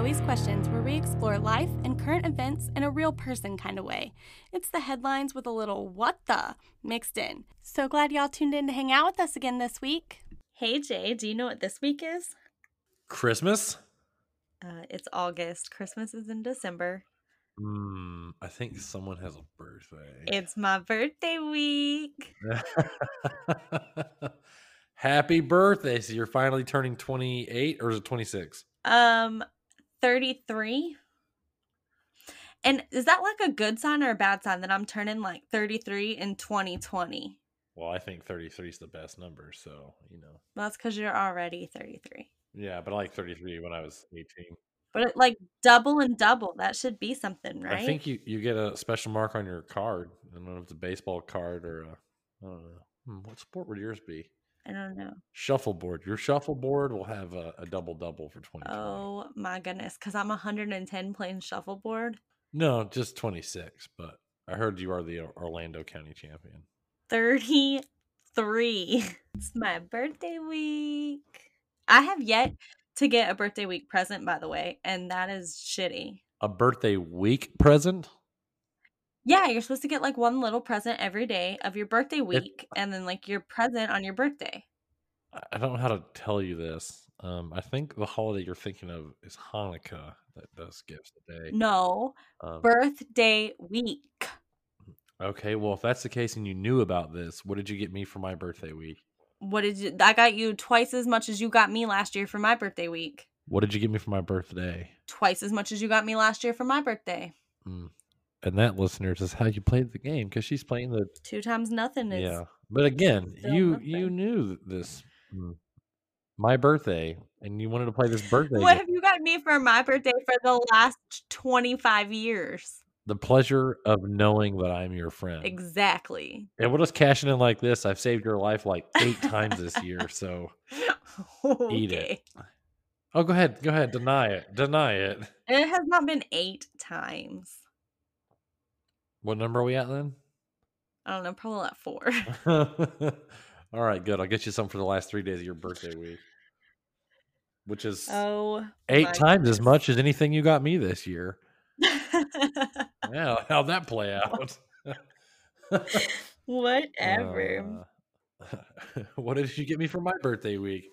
Welcome back to Coey's Questions, where we explore life and current events in a real person kind of way. It's the headlines with a little what the mixed in. So glad y'all tuned in to hang out with us again this week. Hey Jay, do you know what this week is? Christmas? Uh, it's August. Christmas is in December. Hmm, I think someone has a birthday. It's my birthday week. Happy birthday. So you're finally turning 28 or is it 26? Um, 33. And is that like a good sign or a bad sign that I'm turning like 33 in 2020? Well, I think 33 is the best number. So, you know. Well, that's because you're already 33. Yeah, but I like 33 when I was 18. But it, like double and double, that should be something, right? I think you, you get a special mark on your card. I don't know if it's a baseball card or a, I don't know. Hmm, what sport would yours be? I don't know. Shuffleboard. Your shuffleboard will have a, a double double for 2020. Oh my goodness, because I'm 110 playing shuffleboard. No, just 26. But I heard you are the Orlando County champion. 33. It's my birthday week. I have yet to get a birthday week present, by the way, and that is shitty. A birthday week present? Yeah, you're supposed to get like one little present every day of your birthday week, and then like your present on your birthday. I don't know how to tell you this. Um, I think the holiday you're thinking of is Hanukkah that does gifts today. No, Um, birthday week. okay, well, if that's the case and you knew about this, what did you get me for my birthday week? What did you? I got you twice as much as you got me last year for my birthday week. What did you get me for my birthday? Twice as much as you got me last year for my birthday. Mm. And that, listeners, is how you played the game because she's playing the Two times nothing is. yeah. But again, you nothing. you knew this mm, my birthday, and you wanted to play this birthday. What game. have you got me for my birthday for the last 25 years? The pleasure of knowing that I'm your friend. Exactly. And we'll just cash in like this. I've saved your life like eight times this year. So, Eat it. Oh, go ahead. Go ahead. Deny it. Deny it. It has not been eight times. What number are we at then? I don't know, probably at four. All right, good. I'll get you some for the last three days of your birthday week, which is Oh, eight times as much as anything you got me this year. Yeah, how'd that play out? Whatever. Uh, what did you get me for my birthday week?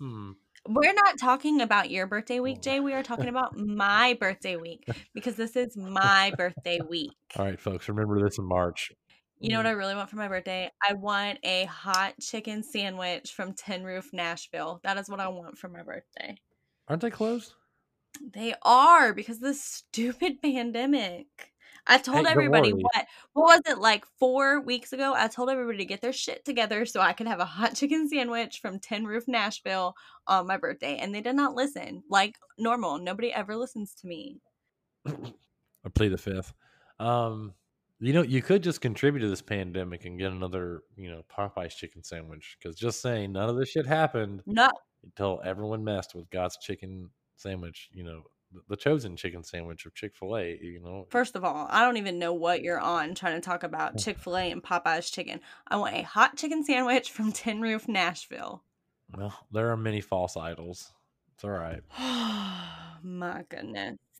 Hmm. We're not talking about your birthday week, oh. Jay. We are talking about my birthday week because this is my birthday week. All right, folks, remember this in March. You know what mm. I really want for my birthday? I want a hot chicken sandwich from Tin Roof Nashville. That is what I want for my birthday. Aren't they closed? They are because of this stupid pandemic. I told Hey, everybody what what was it like four weeks ago? I told everybody to get their shit together so I could have a hot chicken sandwich from Tin Roof Nashville on my birthday, and they did not listen. Like normal, nobody ever listens to me. I plead the fifth. Um, you know, you could just contribute to this pandemic and get another, you know, Popeye's chicken sandwich. Because just saying, none of this shit happened No, until everyone messed with God's chicken sandwich. You know, the, chosen chicken sandwich of Chick Fil A. You know, First of all, I don't even know what you're on trying to talk about Chick fil A and Popeye's chicken. I want a hot chicken sandwich from Tin Roof Nashville. well, there are many false idols. It's all right. My goodness.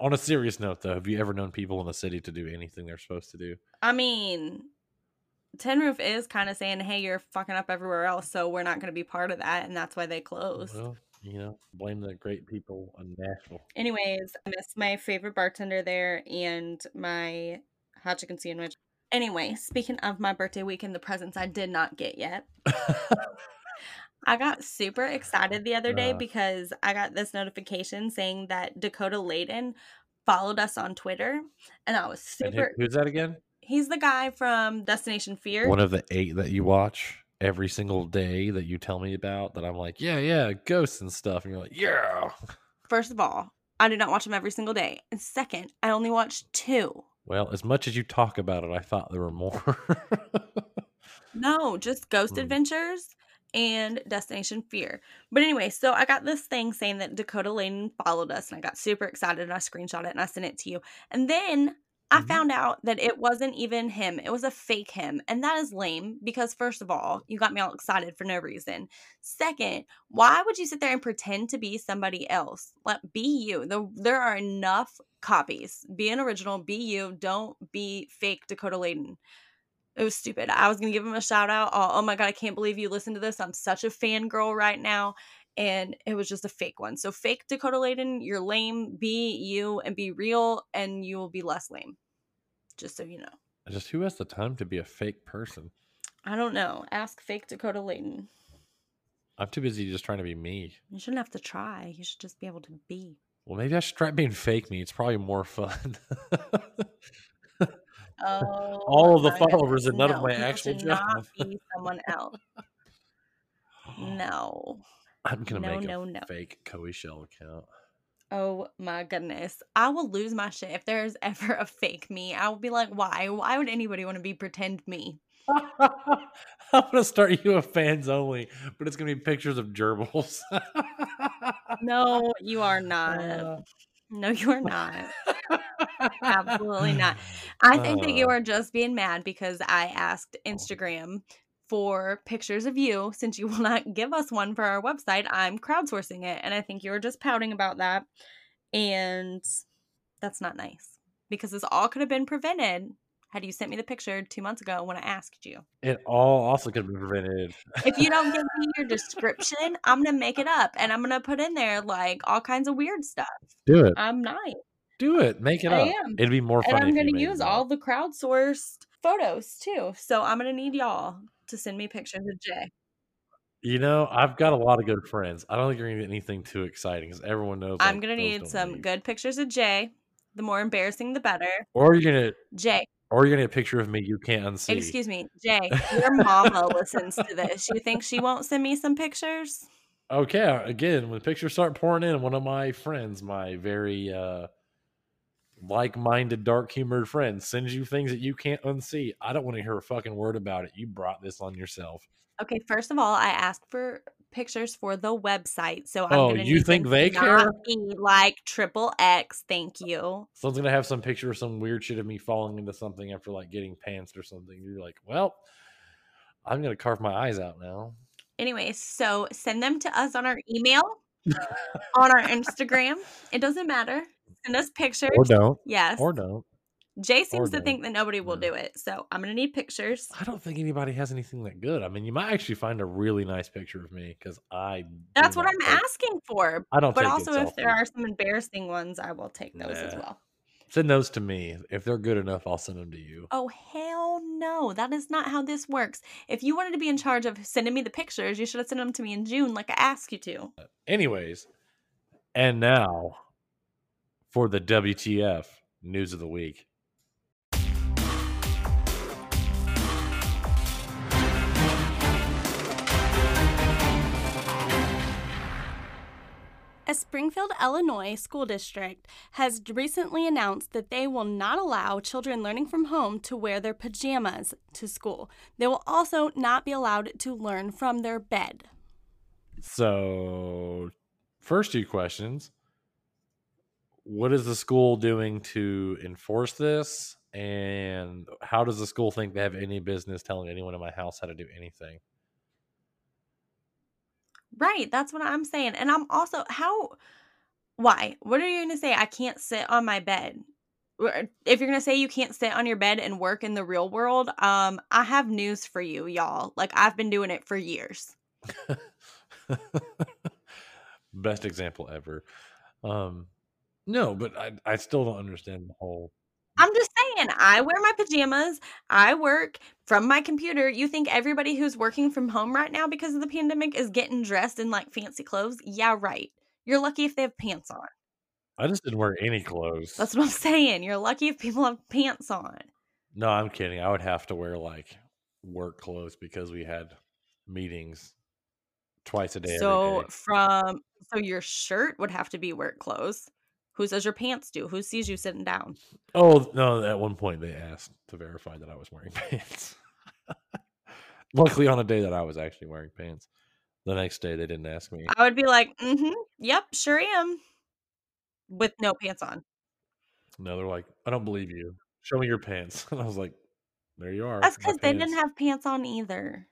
On a serious note, though, have you ever known people in the city to do anything they're supposed to do? I mean, Tin Roof is kind of saying, hey, you're fucking up everywhere else, so we're not going to be part of that. And that's why they closed. Well, you know, blame the great people in Nashville. Anyways, I miss my favorite bartender there and my hot chicken sandwich. Anyway, speaking of my birthday week and the presents I did not get yet, I got super excited the other day Uh. because I got this notification saying that Dakota Laden followed us on Twitter. And I was And who- super. who's that again? He's the guy from Destination Fear. One of the eight that you watch every single day that you tell me about. That I'm like, yeah, yeah, ghosts and stuff, and you're like, yeah. First of all, I do not watch them every single day. And second, I only watch two. Well, as much as you talk about it, I thought there were more. No, just Ghost Hmm. Adventures and Destination Fear. But anyway, so I got this thing saying that Dakota Laden followed us, and I got super excited and I screenshot it and I sent it to you. And then I Mhm. found out that it wasn't even him. It was a fake him. And that is lame because, first of all, you got me all excited for no reason. Second, why would you sit there and pretend to be somebody else? Let be you. The, there are enough copies. Be an original, be you. Don't be fake Dakota Laden. It was stupid. I was going to give him a shout out. Oh, oh my God, I can't believe you listened to this. I'm such a fangirl right now. And it was just a fake one. So, fake Dakota Laden, you're lame. Be you and be real, and you will be less lame just so you know. Just who has the time to be a fake person? I don't know. Ask fake Dakota Laden. I'm too busy just trying to be me. You shouldn't have to try. You should just be able to be. Well, maybe I should try being fake me. It's probably more fun. Oh, All of the followers and none of my actual should not job. be someone else. No. I'm gonna No, make no, a no. fake Koei Shell account. Oh my goodness. I will lose my shit if there's ever a fake me. I will be like, why? Why would anybody want to be pretend me? I'm gonna start you a fans only, but it's gonna be pictures of gerbils. No, you are not. Uh, No, you are not. Absolutely not. I think that you uh, are just being mad because I asked Instagram for pictures of you since you will not give us one for our website. I'm crowdsourcing it. And I think you were just pouting about that. And that's not nice because this all could have been prevented had you sent me the picture two months ago when I asked you. It all also could be prevented. If you don't give me your description, I'm going to make it up and I'm going to put in there like all kinds of weird stuff. Do it. I'm nice. Do it. Make it I up. am. It'd be more and fun. I'm if going to use all the crowdsourced photos too. So I'm going to need y'all to send me pictures of Jay. You know, I've got a lot of good friends. I don't think you're gonna get anything too exciting because everyone knows. I'm like, going to need some leave. good pictures of Jay. The more embarrassing, the better. Or you're gonna, Jay, or you're gonna get a picture of me you can't unsee. excuse me, Jay, your mama listens to this. You think she won't send me some pictures? Okay, again, when pictures start pouring in, one of my friends, my very uh like-minded, dark-humored friend, sends you things that you can't unsee. I don't want to hear a fucking word about it. You brought this on yourself. Okay, first of all, I asked for pictures for the website, so I'm Oh, you think they care? Like triple X, thank you. Someone's gonna have some picture of some weird shit of me falling into something after like getting pantsed or something. You're like, well, I'm gonna carve my eyes out now. Anyway, so send them to us on our email, on our Instagram. It doesn't matter. Send us pictures. Or don't. Yes. Or don't. Jay seems to think that nobody will do it. So I'm gonna need pictures. I don't think anybody has anything that good. I mean, you might actually find a really nice picture of me because I. That's what I'm take- asking for. I don't. But also, if there are some embarrassing ones, I will take those as well. send those to me. If they're good enough, I'll send them to you. Oh, hell no. That is not how this works. If you wanted to be in charge of sending me the pictures, you should have sent them to me in June like I asked you to. Anyways, and now for the WTF news of the week. A Springfield, Illinois school district has recently announced that they will not allow children learning from home to wear their pajamas to school. They will also not be allowed to learn from their bed. So, first two questions. What is the school doing to enforce this? And how does the school think they have any business telling anyone in my house how to do anything? Right. That's what I'm saying. And I'm also, how, why? What are you going to say? I can't sit on my bed. If you're going to say you can't sit on your bed and work in the real world, um, I have news for you, y'all. Like, I've been doing it for years. Best example ever. Um, no, but I, I still don't understand the whole. I'm just saying, I wear my pajamas. I work from my computer. You think everybody who's working from home right now because of the pandemic is getting dressed in like fancy clothes? Yeah, right. You're lucky if they have pants on. I just didn't wear any clothes. That's what I'm saying. You're lucky if people have pants on. No, I'm kidding. I would have to wear like work clothes because we had meetings twice a day. So day. from so your shirt would have to be work clothes. Who says your pants do? Who sees you sitting down? Oh no! At one point, they asked to verify that I was wearing pants. Luckily, on a day that I was actually wearing pants. The next day, they didn't ask me. I would be like, mm-hmm, yep, sure am. With no pants on. No, they're like, I don't believe you. show me your pants. And I was like, there you are. That's because they didn't have pants on either.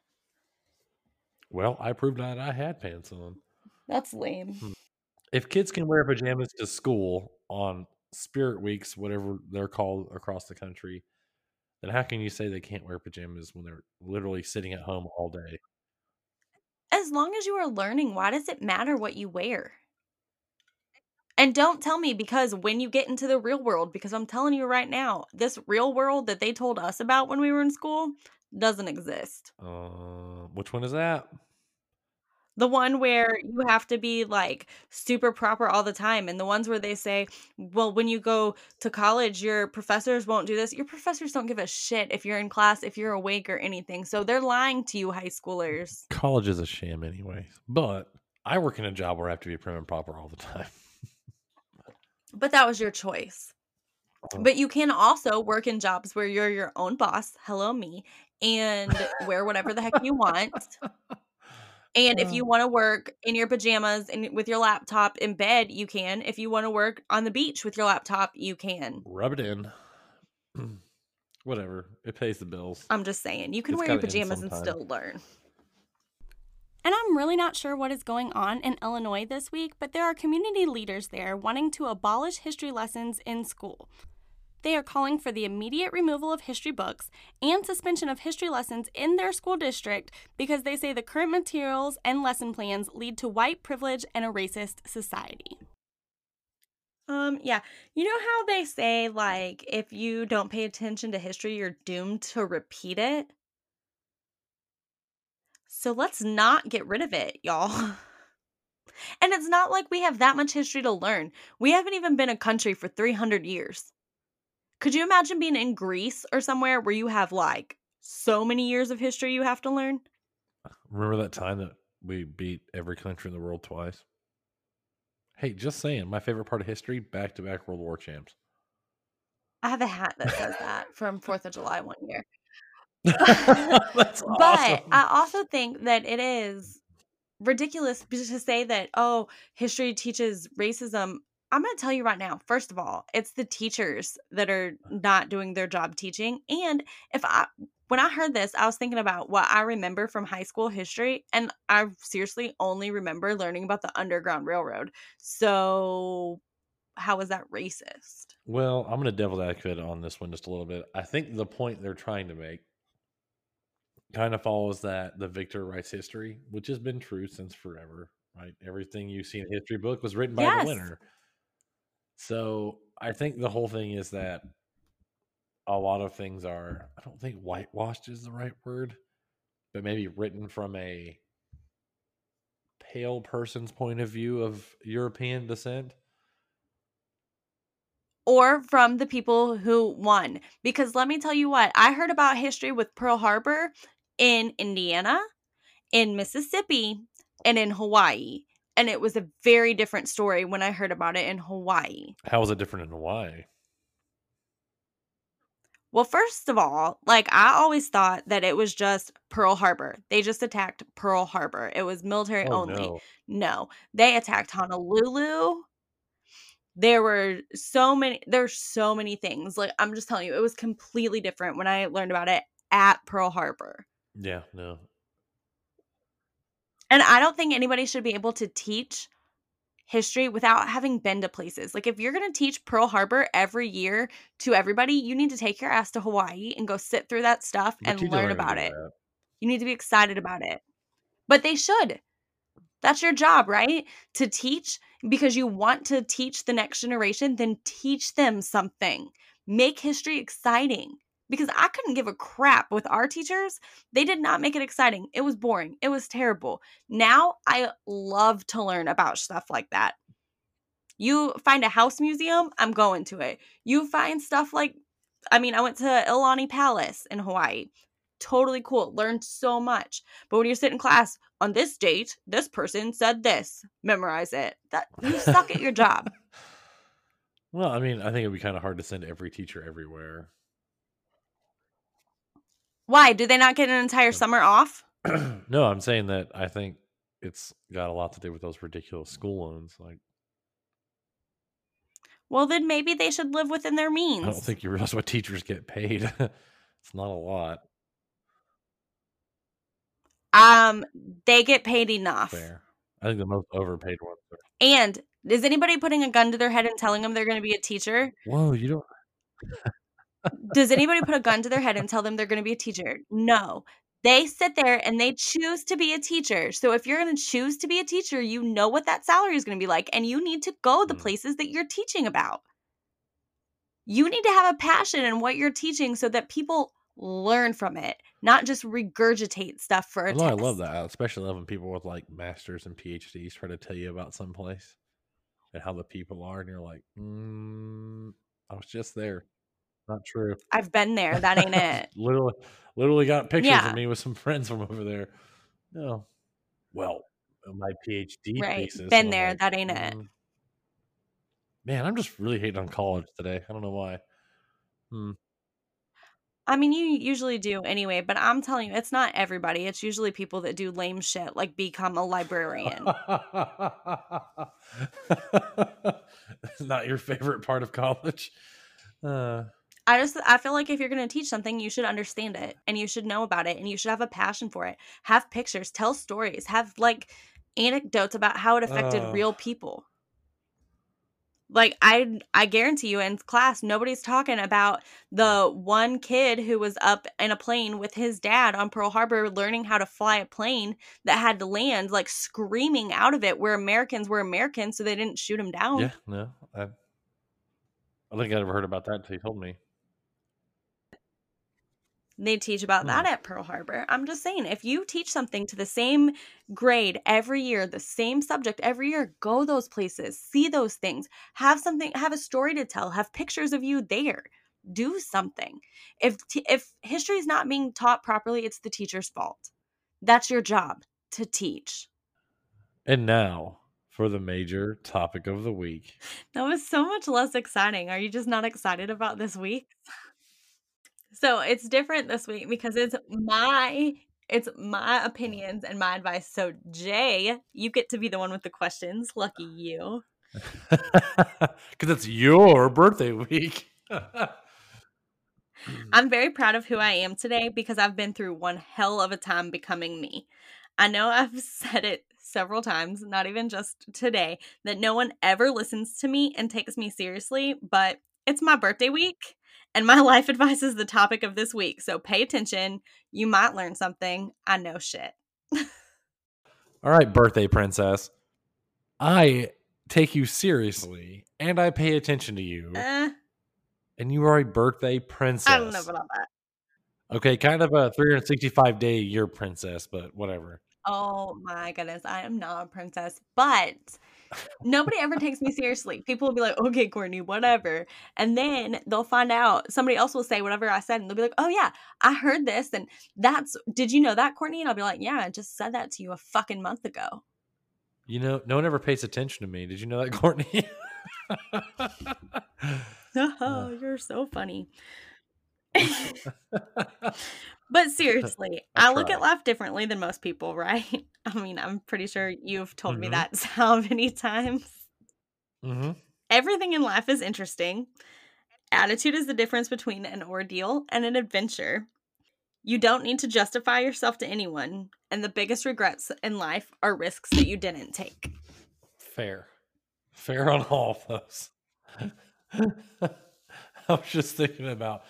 Well, I proved that I had pants on. That's lame. Hmm. If kids can wear pajamas to school on spirit weeks, whatever they're called across the country, then how can you say they can't wear pajamas when they're literally sitting at home all day? As long as you are learning, why does it matter what you wear? And don't tell me because when you get into the real world, because I'm telling you right now, this real world that they told us about when we were in school doesn't exist. Uh, which one is that? The one where you have to be like super proper all the time, and the ones where they say, well, when you go to college, your professors won't do this. Your professors don't give a shit if you're in class, if you're awake, or anything. So they're lying to you, high schoolers. College is a sham, anyway. But I work in a job where I have to be prim and proper all the time. But that was your choice. Oh. But you can also work in jobs where you're your own boss. Hello, me. And wear whatever the heck you want. And if you mm. Oh. want to work in your pajamas and with your laptop in bed, you can. If you want to work on the beach with your laptop, you can. Rub it in. Whatever. It pays the bills. I'm just saying, you can It's wear your pajamas and still learn. And I'm really not sure what is going on in Illinois this week, but there are community leaders there wanting to abolish history lessons in school. They are calling for the immediate removal of history books and suspension of history lessons in their school district because they say the current materials and lesson plans lead to white privilege and a racist society. Um, yeah. You know how they say, like, if you don't pay attention to history, you're doomed to repeat it? So let's not get rid of it, y'all. and it's not like we have that much history to learn. We haven't even been a country for 300 years. Could you imagine being in Greece or somewhere where you have like so many years of history you have to learn? Remember that time that we beat every country in the world twice? Hey, just saying, my favorite part of history, back to back World War champs. I have a hat that says that from 4th of July one year. That's But awesome. I also think that it is ridiculous to say that, oh, history teaches racism. I'm going to tell you right now, first of all, it's the teachers that are uh-huh. not doing their job teaching. And if I, when I heard this, I was thinking about what I remember from high school history. And I seriously only remember learning about the Underground Railroad. So, how is that racist? Well, I'm going to devil's advocate on this one just a little bit. I think the point they're trying to make kind of follows that the victor writes history, which has been true since forever, right? Everything you see in a history book was written by Yes. the winner. So I think the whole thing is that a lot of things are, I don't think whitewashed is the right word, but maybe written from a pale person's point of view of European descent. or from the people who won. Because let me tell you what, I heard about history with Pearl Harbor in Indiana, in Mississippi, and in Hawaii. And it was a very different story when I heard about it in Hawaii. How was it different in Hawaii? Well, first of all, like I always thought that it was just Pearl Harbor. They just attacked Pearl Harbor. It was military Oh, only. no. No, they attacked Honolulu. There were so many there's so many things. Like I'm just telling you, it was completely different when I learned about it at Pearl Harbor. Yeah, no. And I don't think anybody should be able to teach history without having been to places. Like if you're going to teach Pearl Harbor every year to everybody, you need to take your ass to Hawaii and go sit through that stuff and learn about it. that. You need to be excited about it. But they should. That's your job, right? To teach because you want to teach the next generation, then teach them something. Make history exciting. Because I couldn't give a crap with our teachers. They did not make it exciting. It was boring. It was terrible. Now I love to learn about stuff like that. You find a house museum, I'm going to it. You find stuff like, I mean, I went to Iolani Palace in Hawaii totally cool. Learned so much. But when you sit in class on this date, this person said this. Memorize it. That you suck at your job. Well, I mean, I think it'd be kind of hard to send every teacher everywhere. Why? Do they not get an entire summer off? no, I'm saying that I think it's got a lot to do with those ridiculous school loans. Like, Well, then maybe they should live within their means. I don't think you realize what teachers get paid. it's not a lot. Um, they get paid enough. Fair. I think the most overpaid ones are. And is anybody putting a gun to their head and telling them they're going to be a teacher? Whoa, you don't. Does anybody put a gun to their head and tell them they're going to be a teacher? No. They sit there and they choose to be a teacher. So if you're going to choose to be a teacher, you know what that salary is going to be like, and you need to go the Mm. places that you're teaching about. You need to have a passion in what you're teaching so that people learn from it, not just regurgitate stuff for a No, I love that. I especially love when people with like masters and PhDs try to tell you about some place and how the people are, and you're like, mm, I was just there. Not true. I've been there. That ain't it. literally, literally got pictures Yeah. of me with some friends from over there. No, well, my PhD Right. thesis. Been there, like, that ain't it. "Mm." Man, I'm just really hating on college today. I don't know why. Hmm. I mean, you usually do anyway, but I'm telling you, it's not everybody. It's usually people that do lame shit, like become a librarian. It's not your favorite part of college. Uh, I just I feel like if you're going to teach something, you should understand it and you should know about it and you should have a passion for it. Have pictures, tell stories, have like anecdotes about how it affected Ugh. real people. Like I I guarantee you in class nobody's talking about the one kid who was up in a plane with his dad on Pearl Harbor learning how to fly a plane that had to land like screaming out of it where Americans were Americans so they didn't shoot him down. yeah, no, I, I don't think I ever heard about that until you told me. They teach about Hmm. that at Pearl Harbor. I'm just saying, if you teach something to the same grade every year, the same subject every year, go those places, see those things, have something, have a story to tell, have pictures of you there. Do something. If t- if history is not being taught properly, it's the teacher's fault. That's your job to teach. And now for the major topic of the week. That was so much less exciting. Are you just not excited about this week? So it's different this week because it's my it's my opinions and my advice. So Jay, you get to be the one with the questions. Lucky you. Because it's your birthday week. I'm very proud of who I am today because I've been through one hell of a time becoming me. I know I've said it several times, not even just today, that no one ever listens to me and takes me seriously, but it's my birthday week and my life advice is the topic of this week. So pay attention. You might learn something. I know shit. All right, birthday princess. I take you seriously and I pay attention to you. Eh, And you are a birthday princess. I don't know about that. Okay, kind of a 365 day a year princess, but whatever. Oh my goodness, I am not a princess, but nobody ever takes me seriously. People will be like, okay, Courtney, whatever. And then they'll find out, somebody else will say whatever I said, and they'll be like, oh yeah, I heard this. And that's, did you know that, Courtney? And I'll be like, yeah, I just said that to you a fucking month ago. You know, no one ever pays attention to me. Did you know that, Courtney? Oh, uh. you're so funny. But seriously, I I look at life differently than most people, right? I mean, I'm pretty sure you've told me Mhm. that how many times. hmm Everything in life is interesting. Attitude is the difference between an ordeal and an adventure. You don't need to justify yourself to anyone, and the biggest regrets in life are risks that you didn't take. Fair. Fair on all of those. I was just thinking about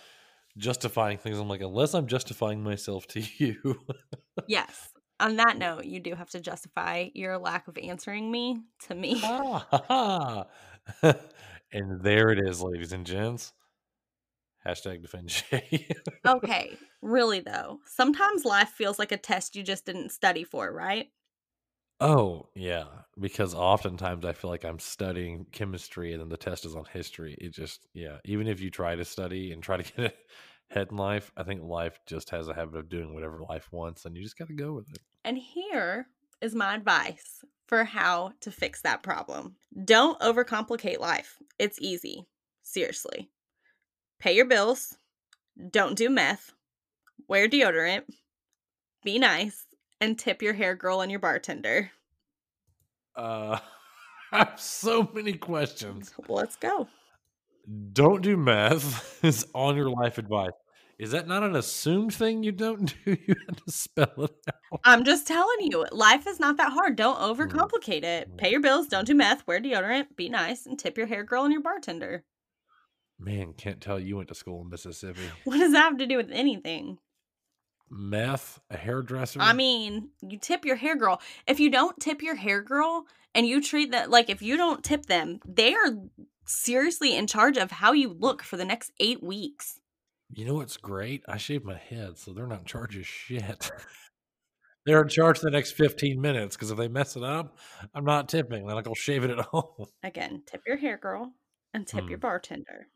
justifying things. I'm like, unless I'm justifying myself to you. Yes. On that note, you do have to justify your lack of answering me to me. Ah, and there it is, ladies and gents. Hashtag defend Jay. okay, really though. Sometimes life feels like a test you just didn't study for, right? oh, yeah. Because oftentimes I feel like I'm studying chemistry and then the test is on history. It just, yeah. Even if you try to study and try to get ahead in life, I think life just has a habit of doing whatever life wants and you just got to go with it. And here is my advice for how to fix that problem. Don't overcomplicate life. It's easy. Seriously. Pay your bills. Don't do meth. Wear deodorant. Be nice. And tip your hair girl and your bartender. Uh, I have so many questions. Let's go. Don't do meth is on your life advice. Is that not an assumed thing you don't do? You had to spell it out. I'm just telling you, life is not that hard. Don't Mm. overcomplicate it. Pay your bills, don't do meth, wear deodorant, be nice, and tip your hair girl and your bartender. Man, can't tell you went to school in Mississippi. What does that have to do with anything? Meth, a hairdresser. I mean, you tip your hair girl. If you don't tip your hair girl and you treat that like if you don't tip them, they are seriously in charge of how you look for the next eight weeks. You know what's great? I shave my head, so they're not in charge of shit. they're in charge the next 15 minutes because if they mess it up, I'm not tipping. Then I'll go shave it at home. Again, tip your hair girl and tip your Mm. bartender.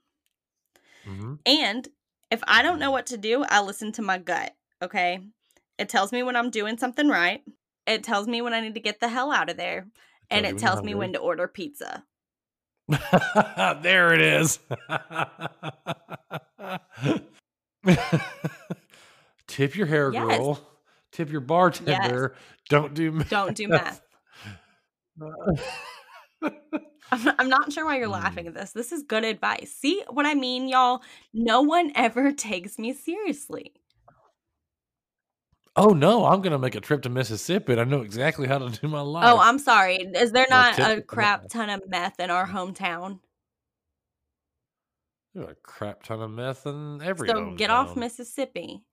hmm And if I don't know what to do, I listen to my gut. Okay. It tells me when I'm doing something right. It tells me when I need to get the hell out of there. And it tells me when to order pizza. there it is. Tip your hair Yes. girl. Tip your bartender. Don't do meth. Don't do meth. I'm I'm not sure why you're Mm. laughing at this. This is good advice. See what I mean, y'all? No one ever takes me seriously. Oh no, I'm gonna make a trip to Mississippi. and I know exactly how to do my oh, life. Oh, I'm sorry. Is there not a crap ton of meth in our hometown? There's a crap ton of meth in every. So get off. Mississippi.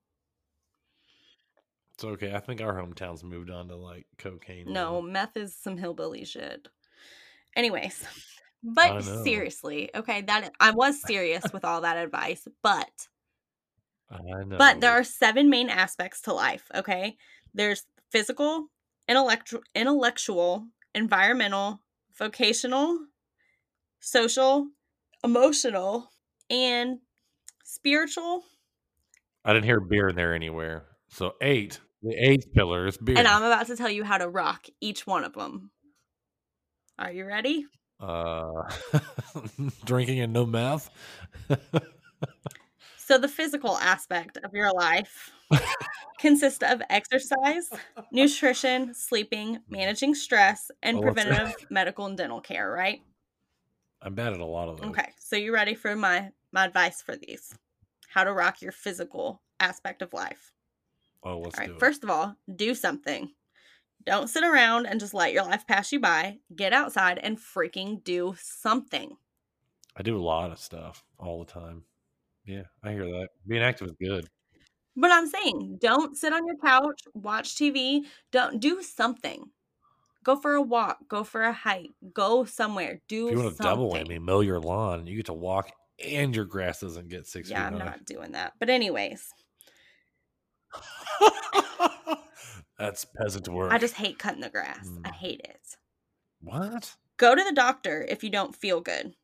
It's okay. I think our hometown's moved on to like cocaine. No, now. meth is some hillbilly shit. Anyways, but seriously, okay, that I was serious with all that advice, but. But there are seven main aspects to life, okay? There's physical, intellectual, intellectual, environmental, vocational, social, emotional, and spiritual. I didn't hear beer in there anywhere. So eight, the eighth pillar is beer. And I'm about to tell you how to rock each one of them. Are you ready? uh, drinking and no meth. So, the physical aspect of your life consists of exercise, nutrition, sleeping, managing stress, and Oh, preventative medical and dental care, right? I'm bad at a lot of those. Okay. So, you ready for my my advice for these? How to rock your physical aspect of life. Oh, let's All do right. it. First of all, do something. Don't sit around and just let your life pass you by. Get outside and freaking do something. I do a lot of stuff all the time. Yeah, I hear that. Being active is good. But I'm saying, don't sit on your couch, watch TV. Don't do something. Go for a walk. Go for a hike. Go somewhere. Do If you want to something. double whammy, mow your lawn, you get to walk and your grass doesn't get six Yeah, I'm feet not doing that. But anyways. That's peasant work. I just hate cutting the grass. I Mm. hate it. what? Go to the doctor if you don't feel good.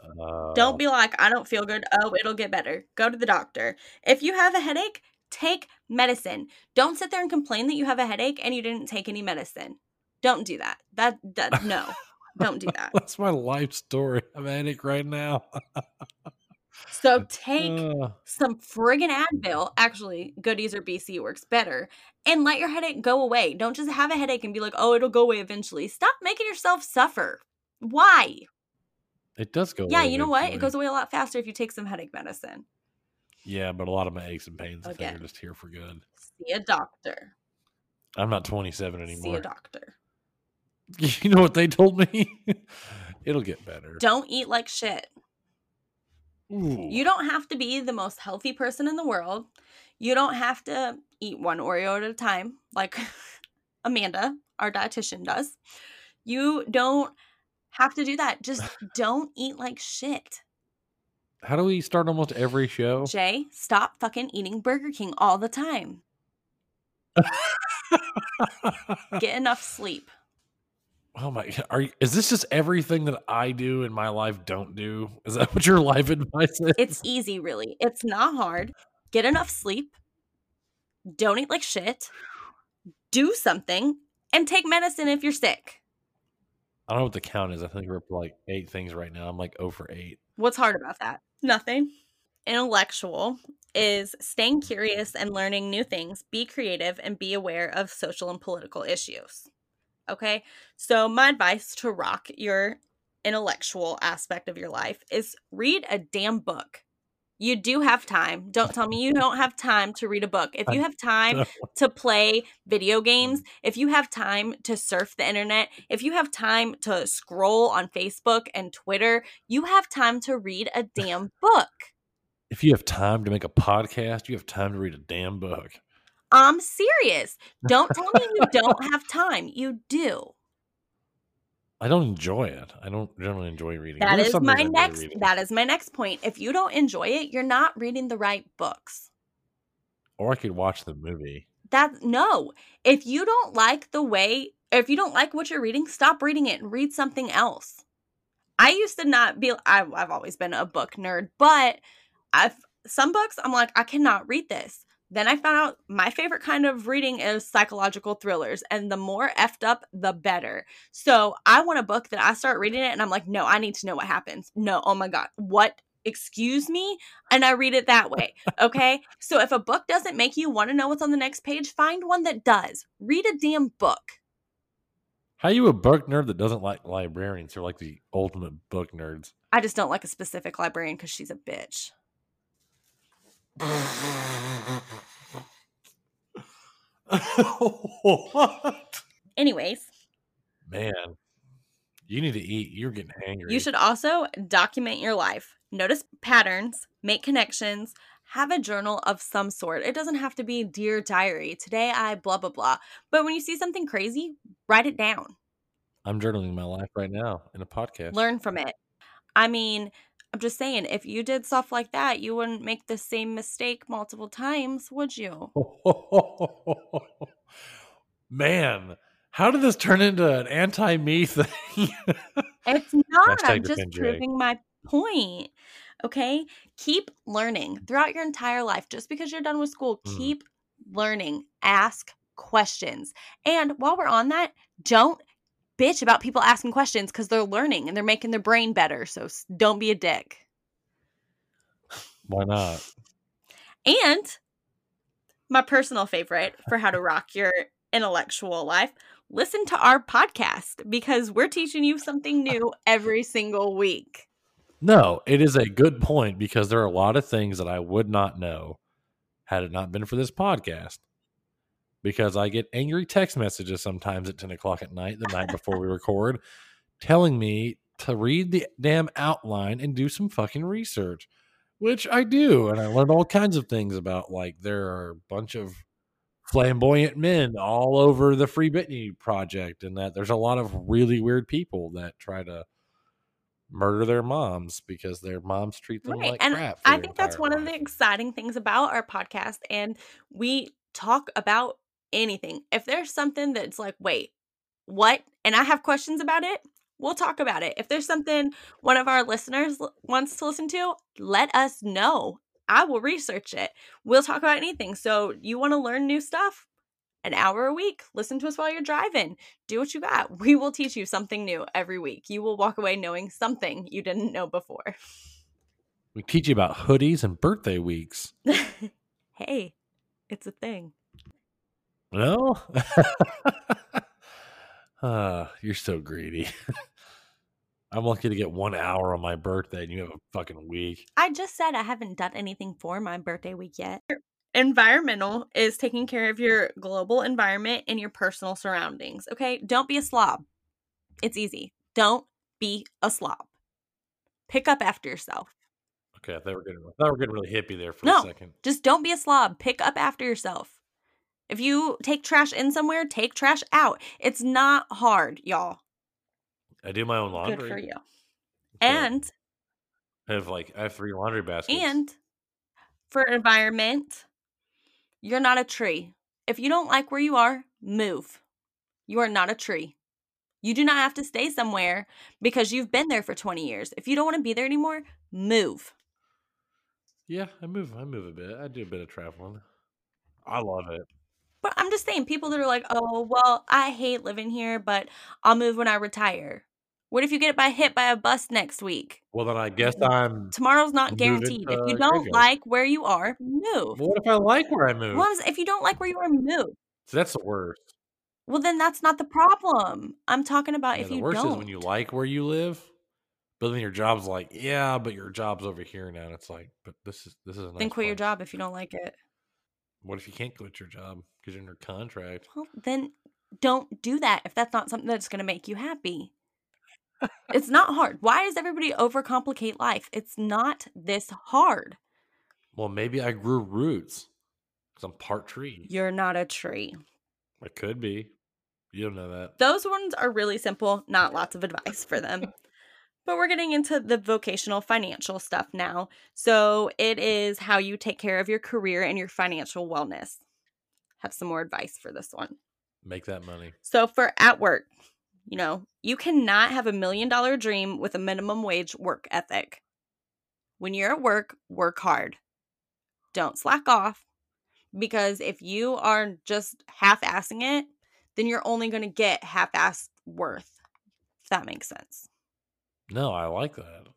Uh, Don't be like, I don't feel good. Oh, it'll get better. Go to the doctor. If you have a headache, take medicine. Don't sit there and complain that you have a headache and you didn't take any medicine. Don't do that. That, that no. don't do that. That's my life story. I'm a headache right now. So take Uh, some friggin' Advil. Actually, Goody's or BC works better. And let your headache go away. Don't just have a headache and be like, oh, it'll go away eventually. Stop making yourself suffer. Why? It does go. Yeah, away you know what? It goes away a lot faster if you take some headache medicine. Yeah, but a lot of my aches and pains Again. Oh, are just here for good. See a doctor. I'm not 27 anymore. See a doctor. You know what they told me? It'll get better. Don't eat like shit. Ooh. You don't have to be the most healthy person in the world. You don't have to eat one Oreo at a time like Amanda, our dietitian, does. You don't have to do that. Just don't eat like shit. How do we start almost every show? Jay, stop fucking eating Burger King all the time. Get enough sleep. oh my! Are you, is this just everything that I do in my life don't do? Is that what your life advice is? It's easy, really. It's not hard. Get enough sleep. Don't eat like shit. Do something and take medicine if you're sick. I don't know what the count is. I think we're up like eight things right now. I'm like 0 for eight. What's hard about that? Nothing. Intellectual is staying curious and learning new things, be creative, and be aware of social and political issues. Okay, so my advice to rock your intellectual aspect of your life is read a damn book. You do have time. Don't tell me you don't have time to read a book. If you have time to play video games, mm. if you have time to surf the internet, if you have time to scroll on Facebook and Twitter, you have time to read a damn book. If you have time to make a podcast, you have time to read a damn book. I'm serious. Don't tell me you don't have time. You do. I don't enjoy it. I don't generally enjoy reading. That is my things I enjoy next that is my next point. If you don't enjoy it, you're not reading the right books. Or I could watch the movie. That no. If you don't like the way if you don't like what you're reading, stop reading it and read something else. I used to not be I, I've always been a book nerd, but I've some books I'm like I cannot read this. Then I found out my favorite kind of reading is psychological thrillers, and the more effed up, the better. So I want a book that I start reading it, and I'm like, no, I need to know what happens. No, oh my God, what? Excuse me? And I read it that way. Okay. so if a book doesn't make you want to know what's on the next page, find one that does. Read a damn book. How you a book nerd that doesn't like librarians? They're like the ultimate book nerds. I just don't like a specific librarian because she's a bitch. what? Anyways, Man, you need to eat. You're getting hangry. You should also document your life. Notice patterns, make connections, have a journal of some sort. It doesn't have to be dear diary. Today I blah blah blah. But when you see something crazy, write it down. I'm journaling my life right now in a podcast. Learn from it. I mean, I'm just saying if you did stuff like that, you wouldn't make the same mistake multiple times, would you? Man, how did this turn into an anti-me thing? It's not. I'm just proving my point. Okay? Keep learning throughout your entire life. Just because you're done with school, Mm. keep learning. Ask questions. And while we're on that, don't bitch about people asking questions because they're learning and they're making their brain better. So don't be a dick. Why not? And my personal favorite for how to rock your intellectual life listen to our podcast because we're teaching you something new every single week. No, it is a good point because there are a lot of things that I would not know had it not been for this podcast. Because I get angry text messages sometimes at 10 o'clock at night, the night before we record, telling me to read the damn outline and do some fucking research, which I do. And I learned all kinds of things about like there are a bunch of flamboyant men all over the Free Britney project, and that there's a lot of really weird people that try to murder their moms because their moms treat them Right. like and crap. I think that's one of the exciting things about our podcast. And we talk about anything. If there's something that's like, wait, what? And I have questions about it, we'll talk about it. If there's something one of our listeners l- wants to listen to, let us know. I will research it. We'll talk about anything. So you want to learn new stuff? An hour a week. Listen to us while you're driving. Do what you got. We will teach you something new every week. You will walk away knowing something you didn't know before. We teach you about hoodies and birthday weeks. hey, it's a thing. No? uh, you're so greedy. I'm lucky to get one hour on my birthday and you have a fucking week. I just said I haven't done anything for my birthday week yet. Environmental is taking care of your global environment and your personal surroundings. Okay. Don't be a slob. It's easy. Don't be a slob. Pick up after yourself. Okay, I thought we were getting, I thought we were getting really hippie there for No. a second. Just don't be a slob. Pick up after yourself. If you take trash in somewhere, take trash out. It's not hard, y'all. I do my own laundry. Good for you. So And I have like I have three laundry baskets. And for environment, you're not a tree. If you don't like where you are, move. You are not a tree. You do not have to stay somewhere because you've been there for 20 years. If you don't want to be there anymore, move. yeah, I move. I move a bit. I do a bit of traveling. I love it. But I'm just saying, people that are like, oh, well, I hate living here, but I'll move when I retire. What if you get by hit by a bus next week? Well, then I guess I'm. Tomorrow's not guaranteed. If you don't like where you are, move. What if I like where I move? Well, if you don't like where you are, move. So that's the worst. Well, then that's not the problem. I'm talking about Yeah, if the you worst don't. is when you like where you live But then your job's like, yeah, but your job's over here now. And it's like, but this is this is a nice then quit your job if you don't like it. What if you can't quit your job because you're under contract? Well, then don't do that if that's not something that's going to make you happy. it's not hard. Why does everybody overcomplicate life? It's not this hard. Well, maybe I grew roots because I'm part tree. You're not a tree. I could be. You don't know that. Those ones are really simple, not lots of advice for them. But we're getting into the vocational financial stuff now. So it is how you take care of your career and your financial wellness. Have some more advice for this one. Make that money. So for at work, you know, you cannot have a million dollar dream with a minimum wage work ethic. When you're at work, work hard. Don't slack off because if you are just half assing it, then you're only going to get half assed worth. If that makes sense. No, I like that.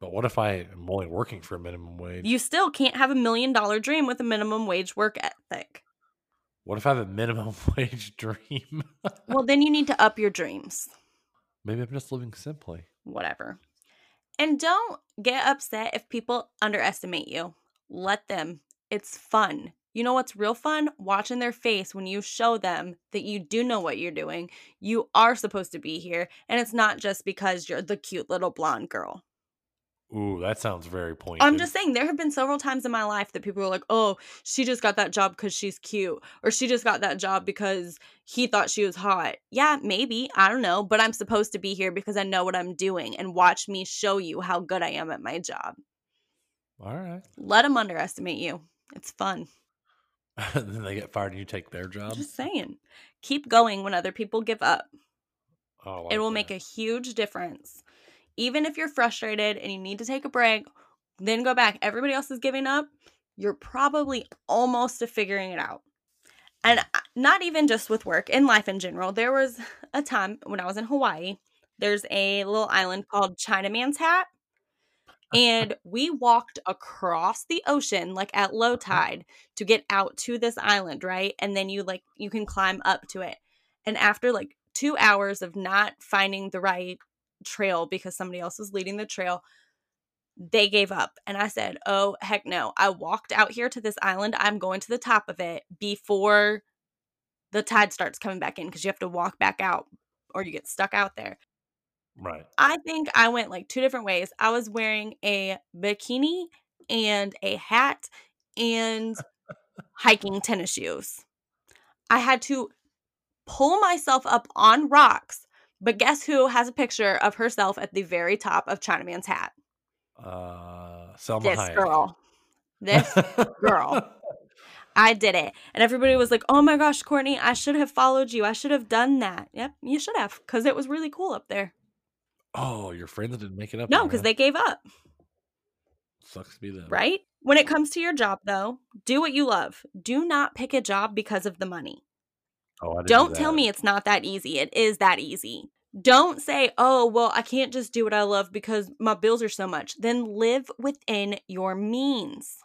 But what if I am only working for a minimum wage? You still can't have a million dollar dream with a minimum wage work ethic. What if I have a minimum wage dream? Well, then you need to up your dreams. Maybe I'm just living simply. Whatever. And don't get upset if people underestimate you. Let them. It's fun. You know what's real fun? Watching their face when you show them that you do know what you're doing. You are supposed to be here. And it's not just because you're the cute little blonde girl. Ooh, that sounds very pointed. I'm just saying, there have been several times in my life that people were like, oh, she just got that job because she's cute, or she just got that job because he thought she was hot. Yeah, maybe. I don't know. But I'm supposed to be here because I know what I'm doing and watch me show you how good I am at my job. All right. Let them underestimate you. It's fun. then they get fired and you take their job. Just saying. Keep going when other people give up. Oh, it will make a huge difference. Even if you're frustrated and you need to take a break, then go back. Everybody else is giving up. You're probably almost to figuring it out. And uh, not even just with work, in life in general. There was a time when I was in Hawaii, there's a little island called Chinaman's Hat. And we walked across the ocean like at low uh-huh. tide to get out to this island, right? And then you like you can climb up to it. And after like 2 hours of not finding the right trail because somebody else was leading the trail, they gave up. And I said, Oh, heck no. I walked out here to this island. I'm going to the top of it before the tide starts coming back in because you have to walk back out or you get stuck out there. Right. I think I went like two different ways. I was wearing a bikini and a hat and hiking tennis shoes. I had to pull myself up on rocks, but guess who has a picture of herself at the very top of Chinaman's hat? Uh, Salma This Hayek. girl. This girl. I did it. And everybody was like, oh my gosh, Courtney, I should have followed you. I should have done that. Yep, you should have, because it was really cool up there. Oh, your friends didn't make it up. No, because they gave up. sucks to be them. right? When it comes to your job, though, do what you love. Do not pick a job because of the money. Oh, Don't do tell me it's not that easy. It is that easy. Don't say, oh, well, I can't just do what I love because my bills are so much. Then live within your means.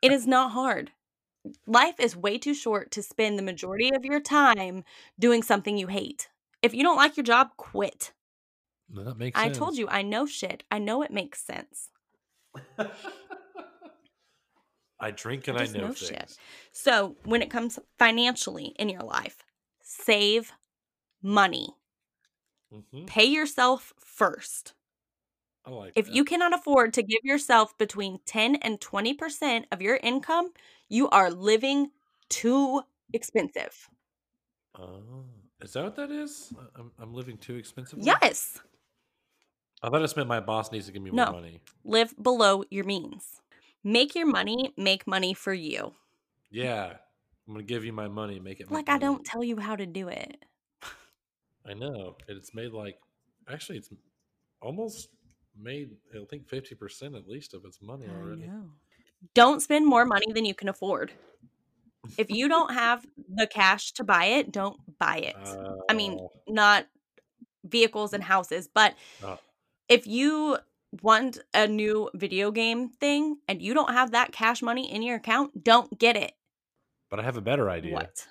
it is not hard. Life is way too short to spend the majority of your time doing something you hate. If you don't like your job, quit. No, that makes I told you, I know shit. I know it makes sense. I drink and I just know, know shit. So, when it comes financially in your life, save money. Mhm. Pay yourself first. I like If that. you cannot afford to give yourself between 10 and 20% of your income, you are living too expensive. Oh, is that what that is? I- I'm, I'm living too expensive? Yes, I thought it meant my boss needs to give me more No. money. live below your means. Make your money make money for you. Yeah, I'm gonna give you my money. Make it Like I don't tell you how to do it. I know it's made like actually it's almost made I think fifty percent at least of its money already. Don't spend more money than you can afford. If you don't have the cash to buy it, don't buy it. I mean, Oh, not vehicles and houses, but Oh. If you want a new video game thing and you don't have that cash money in your account, don't get it. but I have a better idea. What?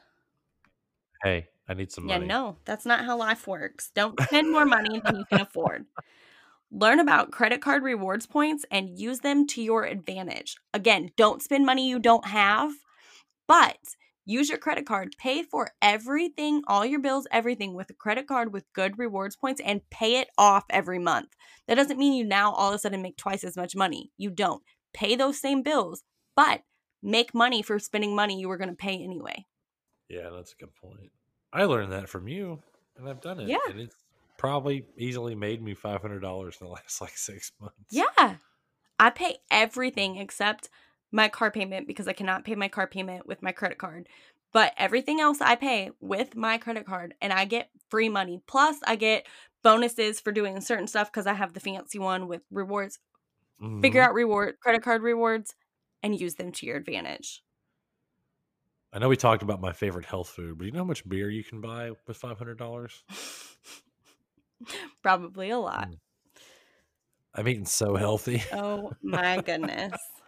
Hey, I need some money. Yeah, money. no, that's not how life works. Don't spend more money than you can afford. Learn about credit card rewards points and use them to your advantage. Again, don't spend money you don't have, but use your credit card. Pay for everything, all your bills, everything with a credit card with good rewards points and pay it off every month. That doesn't mean you now all of a sudden make twice as much money. You don't. Pay those same bills, but make money for spending money you were going to pay anyway. Yeah, that's a good point. I learned that from you, and I've done it. Yeah. and it's probably easily made me five hundred dollars in the last like six months. Yeah. I pay everything except my car payment because I cannot pay my car payment with my credit card. But everything else I pay with my credit card and I get free money. Plus, I get bonuses for doing certain stuff because I have the fancy one with rewards. Figure Mhm. out reward credit card rewards and use them to your advantage. I know we talked about my favorite health food, but you know how much beer you can buy with five hundred dollars? Probably a lot. Mm. I'm eating so healthy. Oh my goodness.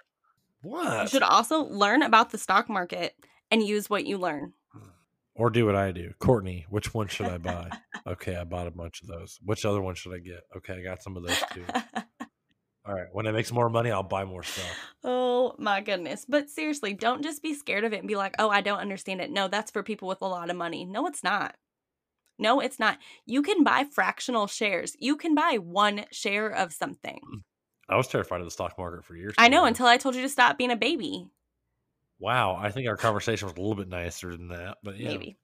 You should also learn about the stock market and use what you learn. Hmm. Or do what I do, Courtney. Which one should I buy? okay, I bought a bunch of those. Which other one should I get? Okay, I got some of those too. All right, when I make some more money, I'll buy more stuff. Oh my goodness. But seriously, don't just be scared of it and be like, oh, I don't understand it. No, that's for people with a lot of money. No, it's not. No, it's not. You can buy fractional shares. You can buy one share of something. Hmm. I was terrified of the stock market for years. I know until I told you to stop being a baby. Wow, I think our conversation was a little bit nicer than that, but yeah. Maybe.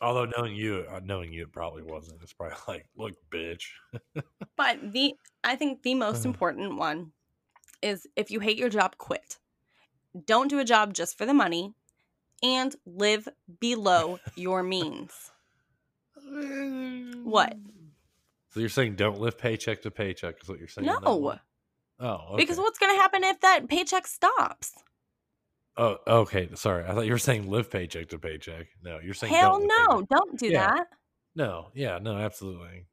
Although knowing you, uh, knowing you, it probably wasn't. It's probably like, look, bitch. But the I think the most Uh-huh. important one is if you hate your job, quit. Don't do a job just for the money and live below your means. What? So you're saying don't live paycheck to paycheck? Is what you're saying? No. Oh, okay. Because what's going to happen if that paycheck stops? Oh, okay. Sorry, I thought you were saying live paycheck to paycheck. No, you're saying Hell don't no, paycheck- don't do Yeah. that. No, yeah, no, absolutely.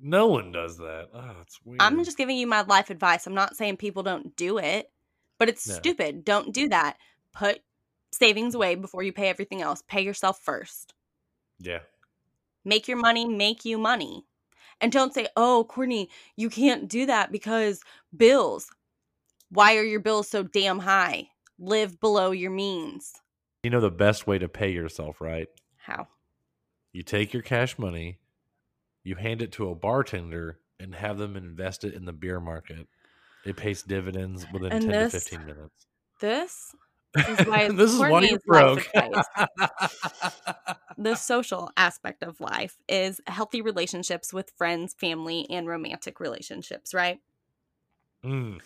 No one does that. Ah, oh, it's weird. I'm just giving you my life advice. I'm not saying people don't do it, but it's No. stupid. Don't do that. Put savings away before you pay everything else. Pay yourself first. yeah. Make your money make you money. And don't say, oh, Courtney, you can't do that because bills. Why are your bills so damn high? Live below your means. You know the best way to pay yourself, right? How? You take your cash money, you hand it to a bartender, and have them invest it in the beer market. It pays dividends within And 10 this- to 15 minutes. This is why this is why you're broke. the social aspect of life is healthy relationships with friends, family, and romantic relationships, right? Mm,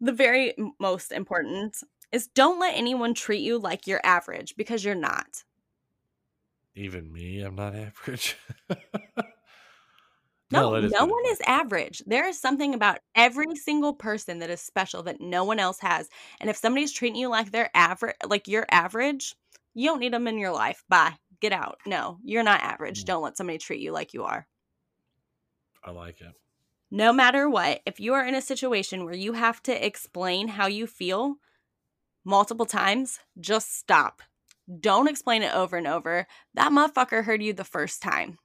The very most important is don't let anyone treat you like you're average because you're not. even me, I'm not average. No, that no, one is average. There is something about every single person that is special that no one else has. And if somebody's treating you like they're average, like you're average, you don't need them in your life. Bye. Get out. No, you're not average. Mm. Don't let somebody treat you like you are. I like it. no matter what, if you are in a situation where you have to explain how you feel multiple times, just stop. Don't explain it over and over. That motherfucker heard you the first time.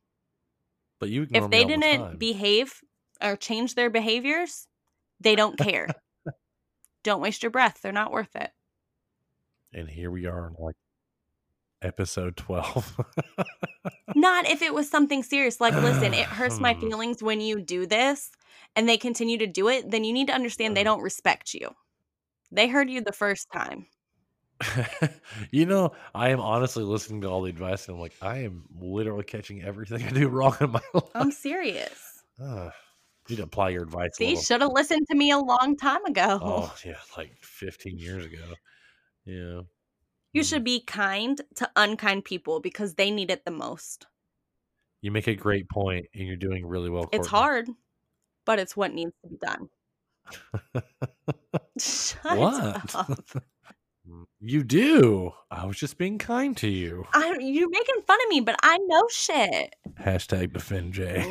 But you If they didn't time. behave or change their behaviors, they don't care. don't waste your breath. They're not worth it. and here we are, in like episode 12. Not if it was something serious. Like, listen, it hurts my Hmm. feelings when you do this and they continue to do it. Then you need to understand they Uh. don't respect you. They heard you the first time. you know, I am honestly listening to all the advice, and I'm like, I am literally catching everything I do wrong in my life. I'm serious. Ah, you need to apply your advice. little. should have listened to me a long time ago. Oh yeah, like 15 years ago. Yeah. You Mm. should be kind to unkind people because they need it the most. You make a great point, and you're doing really well. It's Courtney. hard, but it's what needs to be done. Shut What? up. Mm, you do. I was just being kind to you. I, you're making fun of me, but I know shit. Hashtag defend Jay.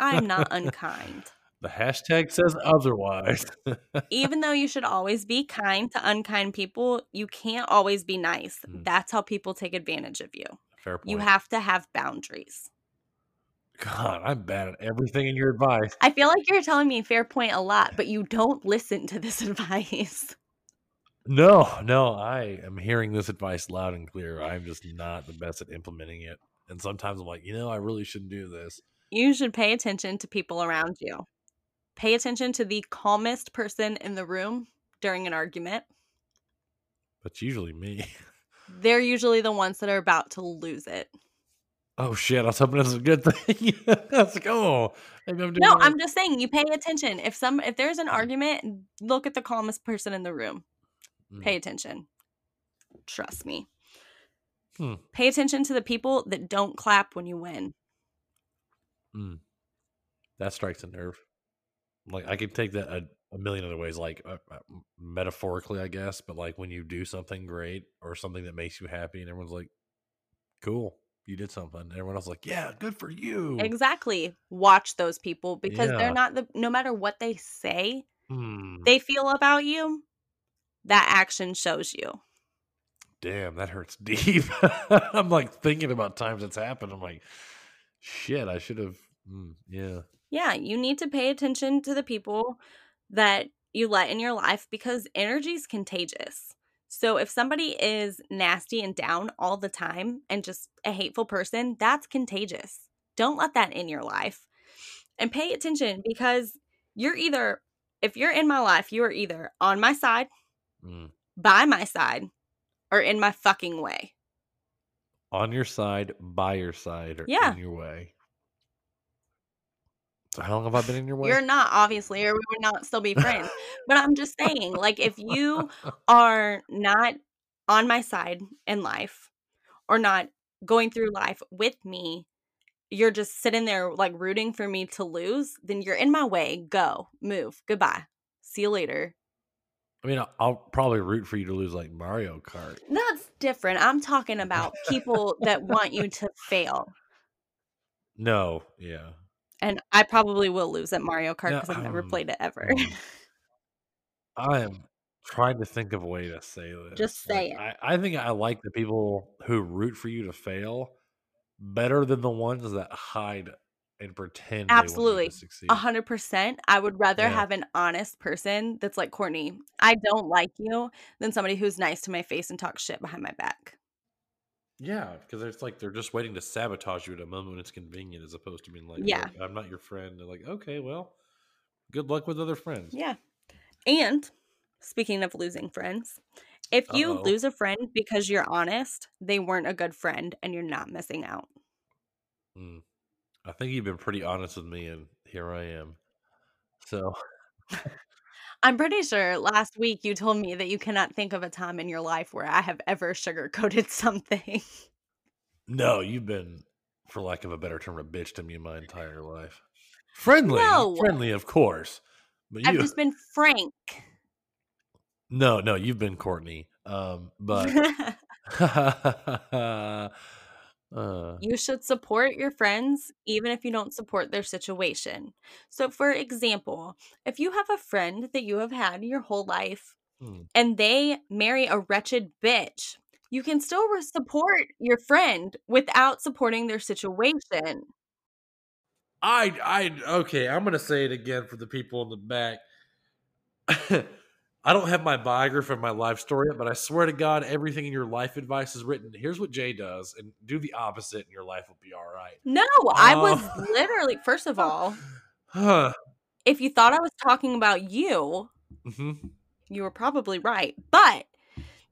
I'm not unkind. the hashtag says otherwise. Even though you should always be kind to unkind people, you can't always be nice. Mm. That's how people take advantage of you. Fair point. You have to have boundaries. God, I'm bad at everything in your advice. I feel like you're telling me fair point a lot, but you don't listen to this advice. No, no, I am hearing this advice loud and clear. I'm just not the best at implementing it. And sometimes I'm like, you know, I really shouldn't do this. You should pay attention to people around you. Pay attention to the calmest person in the room during an argument. That's usually me. They're usually the ones that are about to lose it. Oh shit! I was hoping this was a good thing. Let's go. Maybe I'm doing No. I'm just saying you pay attention. If some if there's an mm. argument, look at the calmest person in the room. Mm. Pay attention. Trust me. Hmm. Pay attention to the people that don't clap when you win. Mm. That strikes a nerve. Like I could take that a, a million other ways, like uh, uh, metaphorically, I guess. But like when you do something great or something that makes you happy, and everyone's like, "Cool, you did something," everyone else is like, "Yeah, good for you." Exactly. Watch those people because Yeah. they're not the no matter what they say, Hmm. they feel about you, that action shows you. Damn, that hurts deep. I'm like thinking about times it's happened. I'm like, shit, I should have. Mm, yeah. Yeah, you need to pay attention to the people that you let in your life because energy is contagious. So if somebody is nasty and down all the time and just a hateful person, that's contagious. Don't let that in your life. And pay attention because you're either if you're in my life, you are either on my side, Mm. by my side, or in my fucking way. On your side, by your side, or Yeah. in your way. So how long have I been in your way? You're not obviously, or we would not still be friends. but I'm just saying, like, if you are not on my side in life or not going through life with me, you're just sitting there like rooting for me to lose, then you're in my way. Go, move, goodbye. See you later. I mean, I'll, I'll probably root for you to lose like Mario Kart. That's different. I'm talking about people that want you to fail. No, yeah. And I probably will lose at Mario Kart No, because I've never um, played it ever. mm. I am trying to think of a way to say this. Just say Like, it. I, I think I like the people who root for you to fail better than the ones that hide and pretend Absolutely. succeed. A hundred percent. I would rather Yeah. have an honest person that's like Courtney. I don't like you than somebody who's nice to my face and talks shit behind my back. Yeah, because it's like they're just waiting to sabotage you at a moment when it's convenient, as opposed to being like, Yeah. "Look, I'm not your friend." They're like, okay, well, good luck with other friends. Yeah. And speaking of losing friends, if you Uh-oh. lose a friend because you're honest, they weren't a good friend and you're not missing out. Mm. I think you've been pretty honest with me, and here I am. So, I'm pretty sure last week you told me that you cannot think of a time in your life where I have ever sugarcoated something. no, you've been, for lack of a better term, a bitch to me my entire life. Friendly, No. friendly, of course, but I've you, just been frank. no, no, you've been Courtney. Um, but uh, You should support your friends even if you don't support their situation. So, for example, if you have a friend that you have had your whole life hmm. and they marry a wretched bitch, you can still support your friend without supporting their situation. I, I, okay, I'm gonna say it again for the people in the back. I don't have my biography and my life story yet, but I swear to God, everything in your life advice is written. Here's what Jay does, and do the opposite, and your life will be all right. No, I was literally, first of all, Huh. if you thought I was talking about you, Mhm. you were probably right. But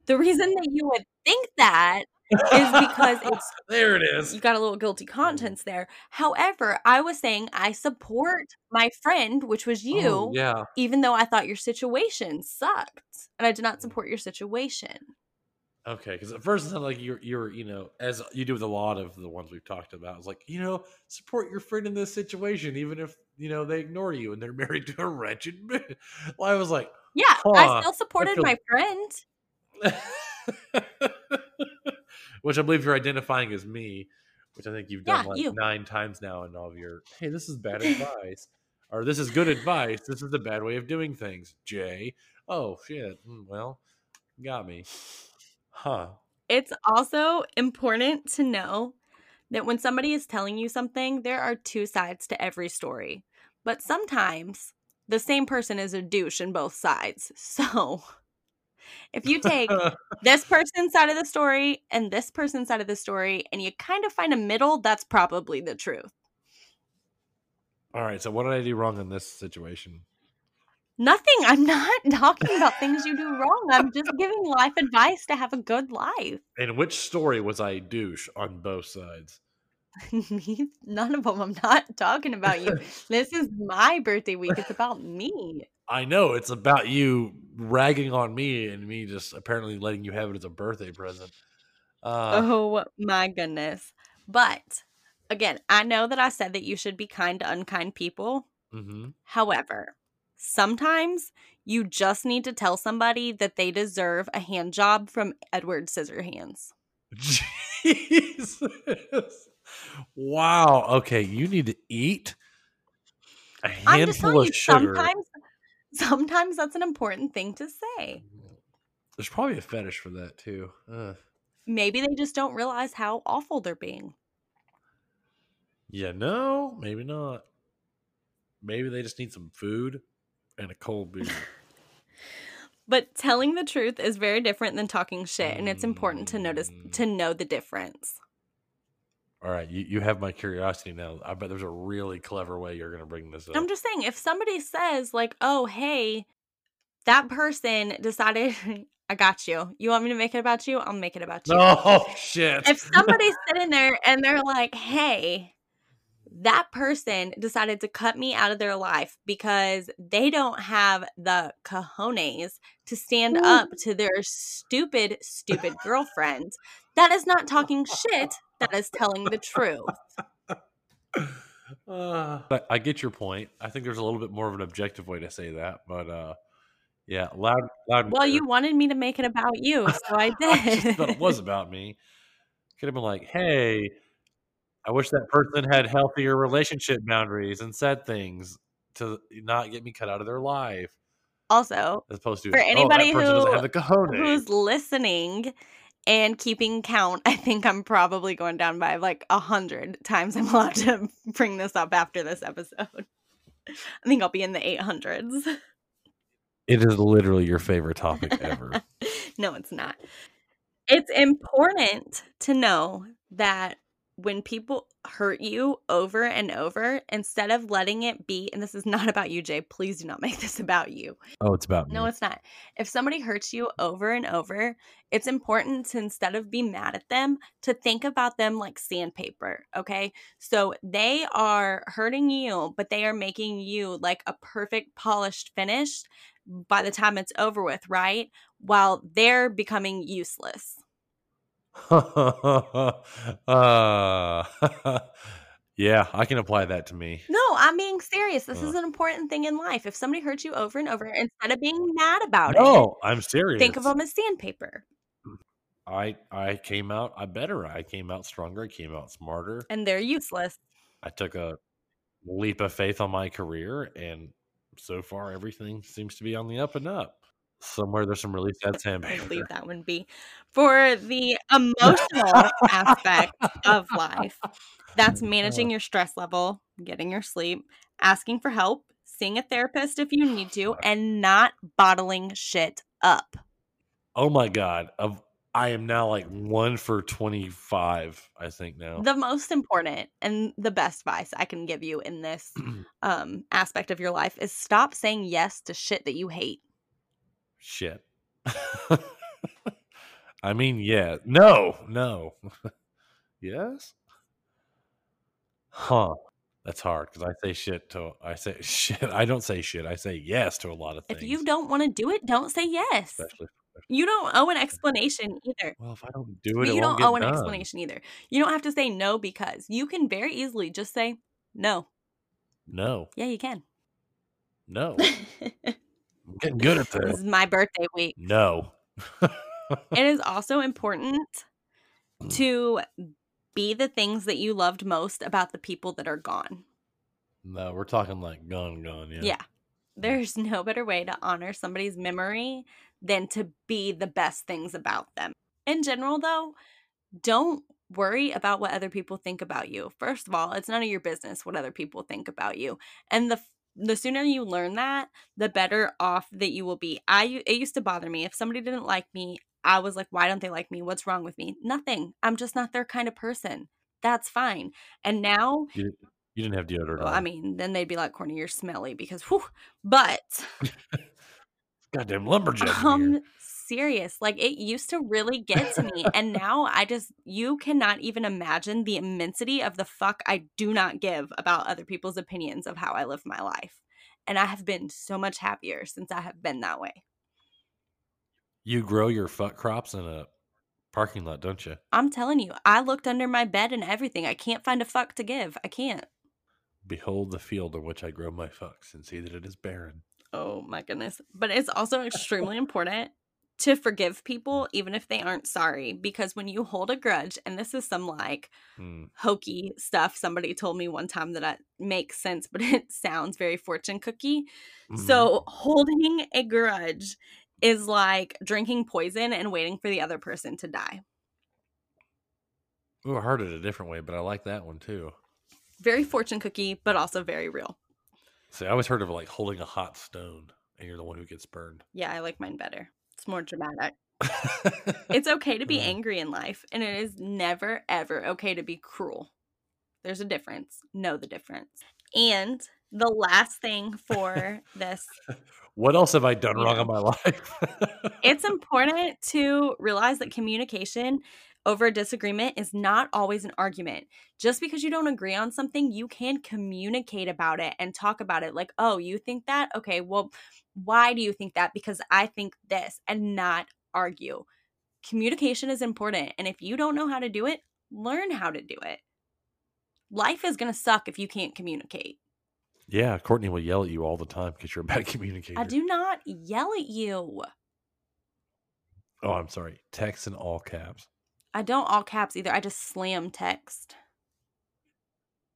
the reason that you would think that is because it's there it is. you got a little guilty conscience there. However, I was saying I support my friend, which was you, Oh, yeah. even though I thought your situation sucked and I did Mm. not support your situation. Okay, because at first it sounded like you're, you're, you know, as you do with a lot of the ones we've talked about, it's like, you know, support your friend in this situation, even if you know they ignore you and they're married to a wretched. bitch. Well, I was like, Yeah, Huh, I still supported feel- my friend. which I believe you're identifying as me, which I think you've done Yeah, like you. nine times now in all of your. Hey, this is bad advice, or this is good advice. This is the bad way of doing things. Jay, oh shit. Hmm, Well, got me. Huh. It's also important to know that when somebody is telling you something, there are two sides to every story. But sometimes the same person is a douche in both sides. So if you take this person's side of the story and this person's side of the story and you kind of find a middle, that's probably the truth. All right. So what did I do wrong in this situation? Nothing. I'm not talking about things you do wrong. I'm just giving life advice to have a good life. In which story was I douche on both sides? Me- None of them. I'm not talking about you. This is my birthday week. It's about me. I know it's about you ragging on me and me just apparently letting you have it as a birthday present. Uh, Oh my goodness. But again, I know that I said that you should be kind to unkind people. mhm. However, sometimes you just need to tell somebody that they deserve a hand job from Edward Scissorhands. Jesus. Wow. Okay, you need to eat a handful of you, sugar. sometimes sometimes that's an important thing to say. There's probably a fetish for that too. Ugh. Maybe they just don't realize how awful they're being. Yeah, no, maybe not. Maybe they just need some food and a cold beer. But telling the truth is very different than talking shit, and it's important to notice Mm. to know the difference. All right, you, you have my curiosity now. I bet there's a really clever way you're going to bring this up. I'm just saying, if somebody says, like, oh, hey, that person decided, I got you. You want me to make it about you? I'll make it about you. Oh, shit. If somebody's sitting there and they're like, hey, that person decided to cut me out of their life because they don't have the cojones to stand up to their stupid, stupid girlfriend, that is not talking shit. That is telling the truth. Uh, but I get your point. I think there's a little bit more of an objective way to say that, but uh, yeah, loud, loud. Well, clear. you wanted me to make it about you, so I I just thought it was about me. Could have been like, "Hey, I wish that person had healthier relationship boundaries and said things to not get me cut out of their life." also, As opposed to For "Oh, anybody person doesn't who- have the who's listening and keeping count, I think I'm probably going down by like a hundred times I'm allowed to bring this up after this episode. I think I'll be in the 800s. It is literally your favorite topic ever. no, it's not. It's important to know that when people hurt you over and over, instead of letting it be, and this is not about you, Jay, please do not make this about you. oh, it's about me. No, it's not. If somebody hurts you over and over, it's important to instead of be mad at them, to think about them like sandpaper. Okay. So they are hurting you, but they are making you like a perfect polished finish by the time it's over with, right? While they're becoming useless. uh, yeah, I can apply that to me. No, I'm being serious. This is Uh. an important thing in life. If somebody hurts you over and over, instead of being mad about No, I'm serious. think of them as sandpaper. I I came out I better. I came out stronger. I came out smarter. And they're useless. I took a leap of faith on my career, and so far everything seems to be on the up and up. Somewhere there's some sad I'd sandpaper. leave that one be. For the emotional aspect of life, that's managing your stress level, getting your sleep, asking for help, seeing a therapist if you need to, and not bottling shit up. Oh my god! Of I am now like one for twenty five. I think now. The most important and the best advice I can give you in this um, aspect of your life is stop saying yes to shit that you hate. Shit. I mean, yeah. No, no. yes. Huh. That's hard because I say shit to I say shit. I don't say shit. I say yes to a lot of things. If you don't want to do it, don't say yes. especially. You don't owe an explanation either. Well, if I don't do it, it you don't owe an done. explanation either. You don't have to say no because you can very easily just say no. No, Yeah, you can. no. I'm getting good at this this. is my birthday week. No. It is also important mm. to be the things that you loved most about the people that are gone. no, we're talking like gone, gone. Yeah. Yeah. Mm. There's no better way to honor somebody's memory than to be the best things about them. In general, though, don't worry about what other people think about you. First of all, it's none of your business what other people think about you. And the the sooner you learn that, the better off that you will be. I it used to bother me if somebody didn't like me, I was like, why don't they like me? What's wrong with me? Nothing. I'm just not their kind of person. That's fine. And now You, you didn't have deodorant well. I mean, then they'd be like, Courtney, you're smelly because whew. But Goddamn lumberjack. um. Serious. Like it used to really get to me. and now I just you cannot even imagine the immensity of the fuck I do not give about other people's opinions of how I live my life. And I have been so much happier since I have been that way. You grow your fuck crops in a parking lot, don't you? I'm telling you, I looked under my bed and everything. I can't find a fuck to give. I can't. Behold the field in which I grow my fucks and see that it is barren. Oh my goodness. But it's also extremely important to forgive people even if they aren't sorry because when you hold a grudge and this is some like Hmm. hokey stuff somebody told me one time that I, makes sense but it sounds very fortune cookie Mhm. so holding a grudge is like drinking poison and waiting for the other person to die Ooh, I heard it a different way, but I like that one too. very fortune cookie but also very real See, I always heard of like holding a hot stone and you're the one who gets burned. yeah i like mine better it's more dramatic it's okay to be angry in life and it is never ever okay to be cruel there's a difference know the difference and the last thing for this What else have I done wrong in my life? it's important to realize that communication over a disagreement is not always an argument. Just because you don't agree on something, you can communicate about it and talk about it. Like, oh, you think that? Okay, well, why do you think that? Because I think this, and not argue. Communication is important. And if you don't know how to do it, learn how to do it. Life is going to suck if you can't communicate. yeah, Courtney will yell at you all the time because you're a bad communicator. I do not yell at you. Oh, I'm sorry. Text in all caps. I don't all caps either. I just slam text.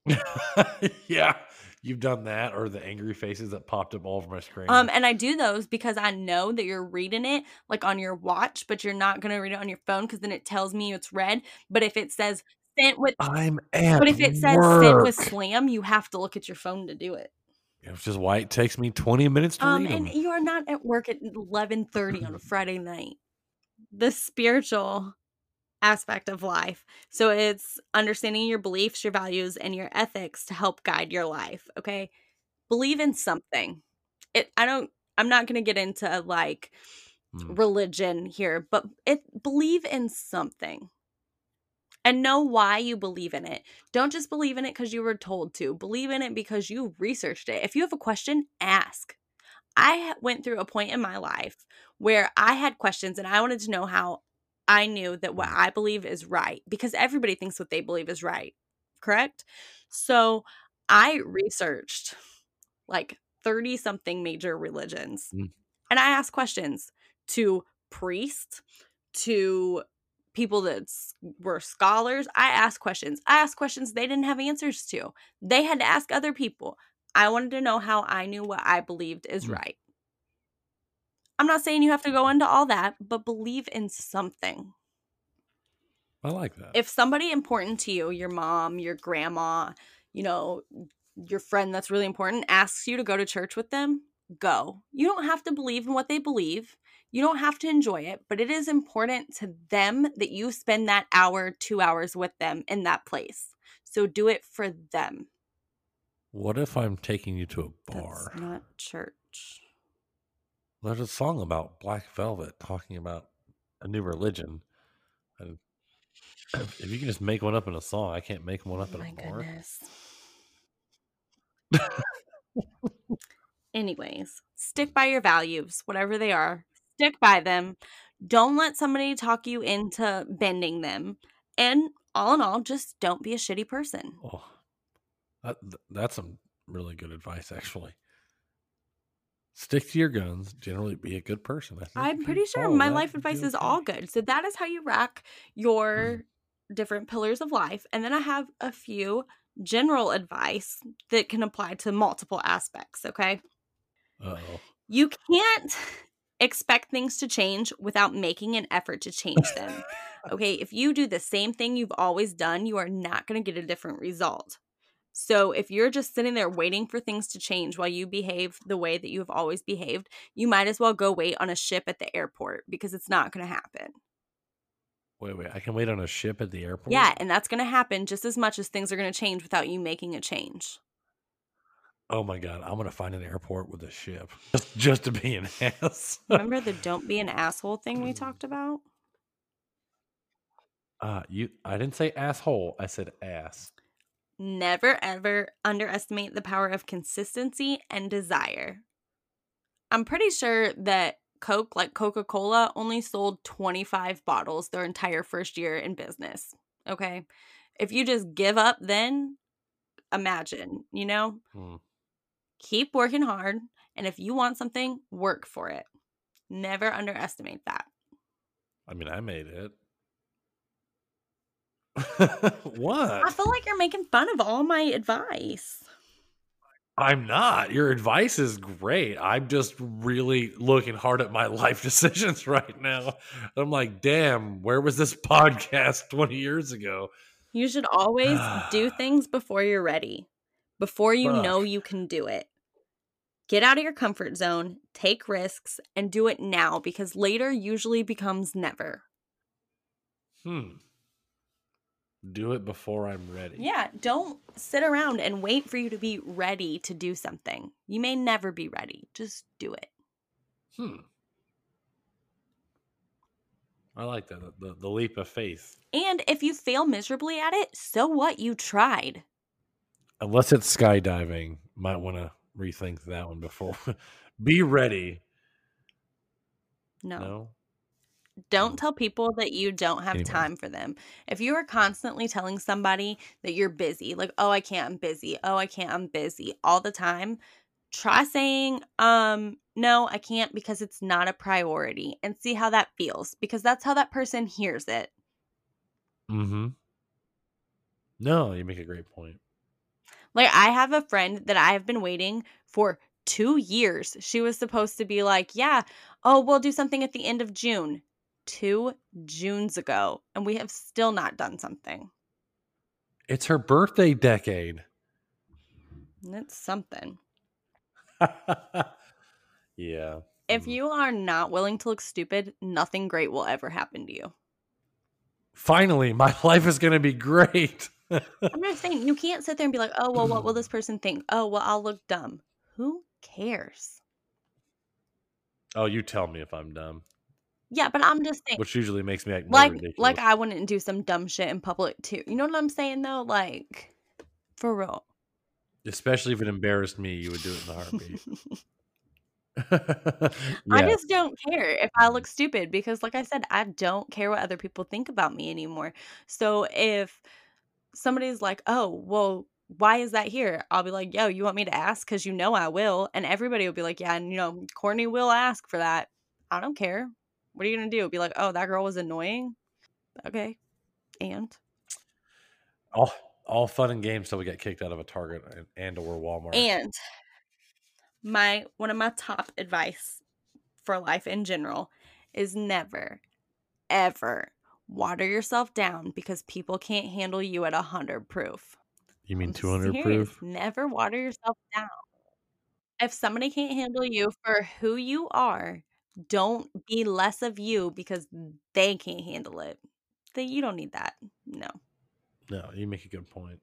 yeah, you've done that, or the angry faces that popped up all over my screen. Um, and I do those because I know that you're reading it like on your watch, but you're not gonna read it on your phone because then it tells me it's read. But if it says sent with, I'm at but if it says work. sent with slam, you have to look at your phone to do it. Which is why it takes me 20 minutes to Um, read and you are not at work at eleven thirty on a Friday night. The spiritual aspect of life. So it's understanding your beliefs, your values, and your ethics to help guide your life. Okay. Believe in something. It I don't I'm not gonna get into like Mm. religion here, but it believe in something. And know why you believe in it. Don't just believe in it because you were told to. Believe in it because you researched it. If you have a question, ask. I went through a point in my life where I had questions and I wanted to know how I knew that what I believe is right because everybody thinks what they believe is right. Correct? So I researched like 30 something major religions Mm. and I asked questions to priests, to people that were scholars. I asked questions. I asked questions they didn't have answers to. They had to ask other people. I wanted to know how I knew what I believed is Mm. right. I'm not saying you have to go into all that, but believe in something. I like that. If somebody important to you, your mom, your grandma, you know, your friend that's really important asks you to go to church with them, go. You don't have to believe in what they believe. You don't have to enjoy it, but it is important to them that you spend that hour, two hours with them in that place. So do it for them. what if I'm taking you to a That's bar? not church. There's a song about Black Velvet talking about a new religion. And if you can just make one up in a song, I can't make one up Oh in my a bar. goodness. Anyways, stick by your values, whatever they are. Stick by them. Don't let somebody talk you into bending them. And all in all, just don't be a shitty person. Oh, that, that's some really good advice, actually. Stick to your guns. Generally, be a good person. I I'm pretty sure my life advice is all good. So that is how you rack mm. your different pillars of life. And then I have a few general advice that can apply to multiple aspects, okay? Uh-oh. You can't expect things to change without making an effort to change them. Okay, if you do the same thing you've always done, you are not going to get a different result. So if you're just sitting there waiting for things to change while you behave the way that you have always behaved, you might as well go wait on a ship at the airport because it's not going to happen. Wait, wait. I can wait on a ship at the airport? Yeah, and that's going to happen just as much as things are going to change without you making a change. Oh my god, I'm gonna find an airport with a ship just, just to be an ass. Remember the don't be an asshole thing we talked about? Uh, you. I didn't say asshole. I said ass. Never ever underestimate the power of consistency and desire. I'm pretty sure that Coke, like Coca Cola, only sold 25 bottles their entire first year in business. Okay. If you just give up, then imagine, you know? Hmm. Keep working hard. And if you want something, work for it. Never underestimate that. I mean, I made it. I feel like you're making fun of all my advice. I'm not. Your advice is great. I'm just really looking hard at my life decisions right now. I'm like, damn, where was this podcast 20 years ago? You should always do things before you're ready, before you know you can do it. Get out of your comfort zone, take risks, and do it now because later usually becomes never. Hmm. Do it before I'm ready. Yeah, don't sit around and wait for you to be ready to do something. You may never be ready. Just do it. Hmm. I like that. The, the leap of faith. And if you fail miserably at it, so what? You tried. Unless it's skydiving, might want to rethink that one before. Be ready. No. No. Don't tell people that you don't have Anyway. time for them. If you are constantly telling somebody that you're busy, like, oh, I can't, I'm busy. Oh, I can't, I'm busy all the time, try saying, um, no, I can't because it's not a priority and see how that feels because that's how that person hears it. Mm-hmm. No, you make a great point. Like, I have a friend that I have been waiting for two years. She was supposed to be like, yeah, oh, we'll do something at the end of June. Two Junes ago, and we have still not done something. It's her birthday decade. It's something. yeah. If Mm. you are not willing to look stupid, nothing great will ever happen to you. Finally, my life is going to be great. I'm just saying, you can't sit there and be like, oh, well, what will this person think? Oh, well, I'll look dumb. Who cares? oh, you tell me if I'm dumb, Yeah, but I'm just saying, which usually makes me act more like, ridiculous. like I wouldn't do some dumb shit in public too. You know what I'm saying though? Like, for real. Especially if it embarrassed me, you would do it in a heartbeat. I just don't care if I mm-hmm. look stupid because, like I said, I don't care what other people think about me anymore. So if somebody's like, oh, well, why is that here? I'll be like, yo, you want me to ask? Because you know I will. And everybody will be like, yeah, and you know, Courtney will ask for that. I don't care. What are you going to do? Be like, oh, that girl was annoying? Okay. And all all fun and games till we get kicked out of a Target and, and or Walmart. And my one of my top advice for life in general is never, ever water yourself down because people can't handle you at a hundred proof. you mean I'm 200 serious. proof? Never water yourself down. If somebody can't handle you for who you are, don't be less of you because they can't handle it. Then you don't need that. No. No, you make a good point.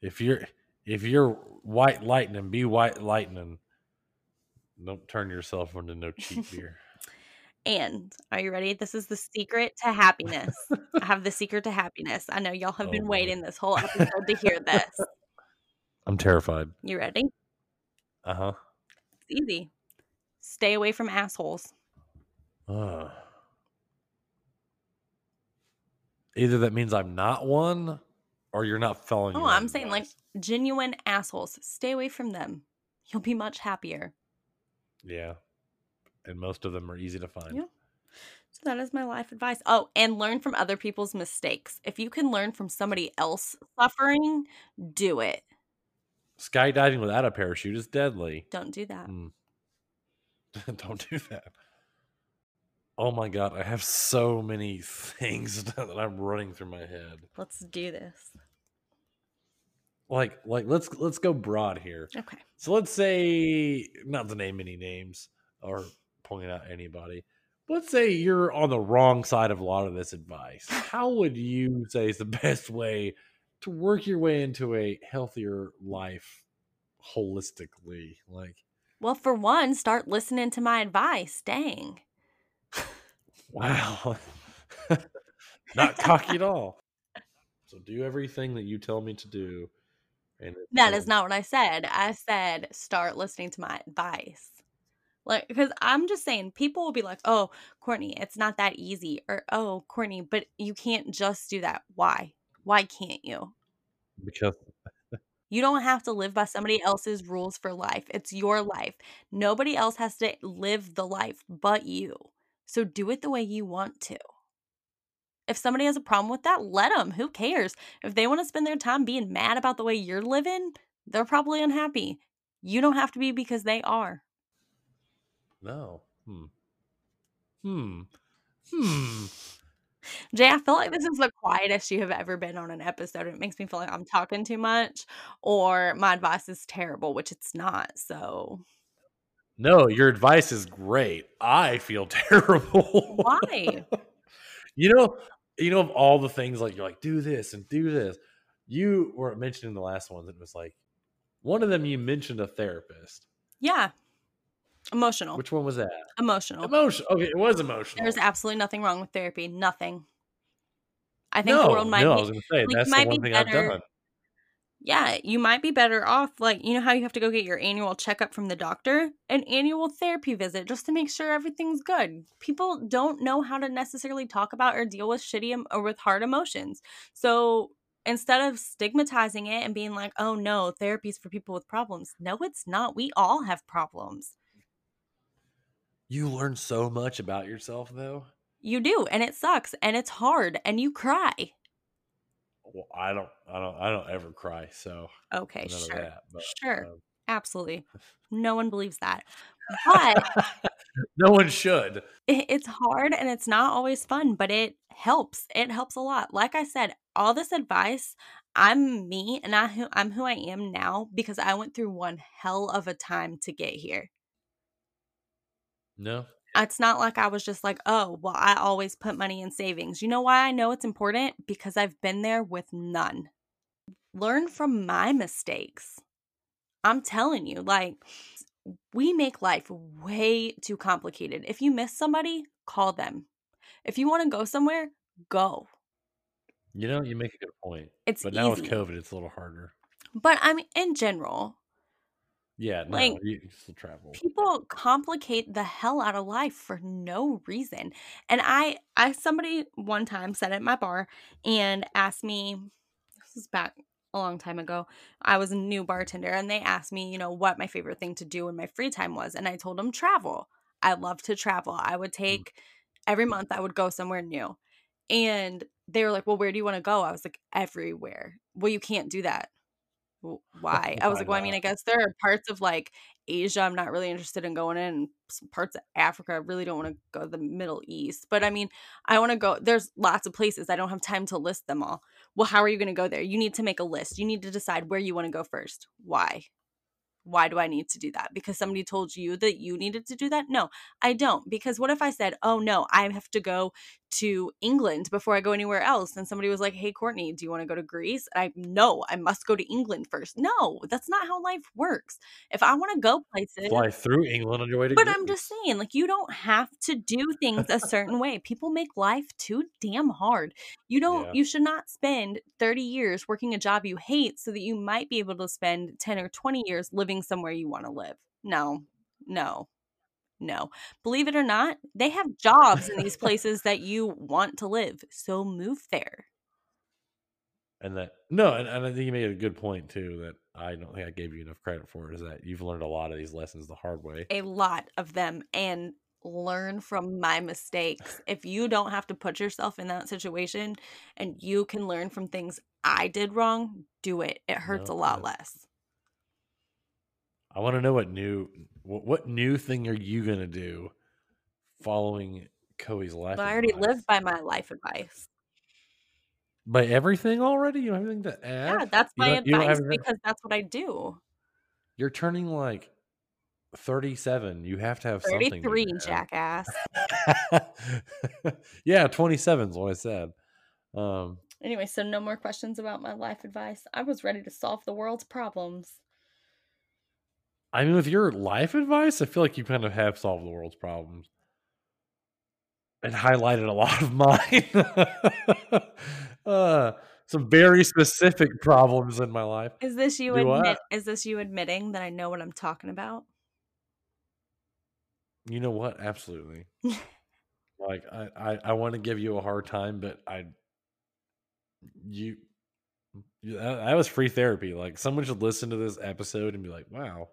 If you're if you're white lightning, be white lightning. Don't turn yourself into no cheap beer. And are you ready? This is the secret to happiness. I have the secret to happiness. I know y'all have Oh, been boy. waiting this whole episode to hear this. I'm terrified. You ready? Uh huh. It's easy. Stay away from assholes. Uh. Either that means I'm not one, or you're not following. Oh, I'm saying like genuine assholes. Stay away from them. You'll be much happier. yeah, and most of them are easy to find. Yeah. So that is my life advice. Oh, and learn from other people's mistakes. If you can learn from somebody else suffering, do it. Skydiving without a parachute is deadly. Don't do that. Mm. Don't do that. Oh my god, I have so many things that I'm running through my head. Let's do this. Like like let's let's go broad here. Okay. So let's say not to name any names or point out anybody. Let's say you're on the wrong side of a lot of this advice. How would you say is the best way to work your way into a healthier life holistically? Like Well, for one, start listening to my advice. Dang. Wow. Not cocky at all. So do everything that you tell me to do. And That is not what I said. I said start listening to my advice. Like, because I'm just saying, people will be like, oh, Courtney, it's not that easy. Or, oh, Courtney, but you can't just do that. Why? Why can't you? because You don't have to live by somebody else's rules for life. It's your life. Nobody else has to live the life but you. So do it the way you want to. If somebody has a problem with that, let them. Who cares? If they want to spend their time being mad about the way you're living, they're probably unhappy. You don't have to be because they are. no. Hmm. Hmm. Hmm. Jay, I feel like this is the quietest you have ever been on an episode. It makes me feel like I'm talking too much or my advice is terrible, which it's not. So, No, your advice is great. I feel terrible. why? you know, you know of all the things like you're like do this and do this. You were mentioning the last ones. It was like one of them. You mentioned a therapist. Yeah. Emotional. Which one was that? Emotional. Emotional. Okay, it was emotional. There's absolutely nothing wrong with therapy. Nothing. I think no, the world might no, I be. was going to say like, that's the one thing I've better- done. Yeah, you might be better off. Like, you know how you have to go get your annual checkup from the doctor? An annual therapy visit just to make sure everything's good. People don't know how to necessarily talk about or deal with shitty em- or with hard emotions. So instead of stigmatizing it and being like, oh no, therapy's for people with problems, no, it's not. We all have problems. You learn so much about yourself, though. You do, and it sucks, and it's hard, and you cry. Well, I don't, I don't, I don't ever cry. So Okay, sure. that. But, Sure. um, Absolutely. No one believes that. But no one should. it- it's hard and it's not always fun, but it helps. It helps a lot. Like I said, all this advice, I'm me and I who I'm who I am now because I went through one hell of a time to get here. No. It's not like I was just like, oh, well, I always put money in savings. You know why I know it's important? Because I've been there with none. Learn from my mistakes. I'm telling you, like, we make life way too complicated. If you miss somebody, call them. If you want to go somewhere, go. You know, you make a good point. It's But now easy. with COVID, it's a little harder. But I mean, in general, Yeah, no, Like, you still travel. people complicate the hell out of life for no reason. And i i somebody one time said at my bar and asked me this was back a long time ago i was a new bartender and they asked me you know what my favorite thing to do in my free time was and i told them travel. I love to travel. I would mm. take every month i would go somewhere new. And they were like well where do you want to go? I was like everywhere. Well you can't do that. "W- why i was like well i mean i guess there are parts of like Asia, I'm not really interested in going in. Some parts of Africa, I really don't want to go to the Middle East. But I mean, I want to go. There's lots of places. I don't have time to list them all. Well, how are you going to go there? You need to make a list. You need to decide where you want to go first. Why? Why do I need to do that? Because somebody told you that you needed to do that? No, I don't. Because what if I said, oh no, I have to go to England before I go anywhere else? And somebody was like, hey, Courtney, do you want to go to Greece? And I, no, I must go to England first. No, that's not how life works. If I want to go places, Fly through England on your way to but I'm just saying, like, you don't have to do things a certain way. People make life too damn hard. You don't, Yeah. you should not spend 30 years working a job you hate so that you might be able to spend 10 or 20 years living somewhere you want to live. No, no, no. Believe it or not, they have jobs in these places that you want to live. So move there. And that no, and, and I think you made a good point too that I don't think I gave you enough credit for is that you've learned a lot of these lessons the hard way. a lot of them and learn from my mistakes. If you don't have to put yourself in that situation and you can learn from things I did wrong, do it. It hurts No, a lot less. I want to know what new what, what new thing are you gonna do following Coey's life. But I already advice. lived by my life advice. by everything already. You don't have anything to add. Yeah, that's my don't- you don't have advice because that's what I do. You're turning like thirty-seven. You have to have something. 33, jackass. yeah, twenty-seven is what I said. Um, Anyway, so no more questions about my life advice. I was ready to solve the world's problems. I mean, with your life advice, I feel like you kind of have solved the world's problems and highlighted a lot of mine. uh, some very specific problems in my life. Is this you Do admit I? is this you admitting that I know what I'm talking about? You know what? Absolutely. like I, I, I want to give you a hard time, but I, you, that was free therapy. Like someone should listen to this episode and be like, "Wow,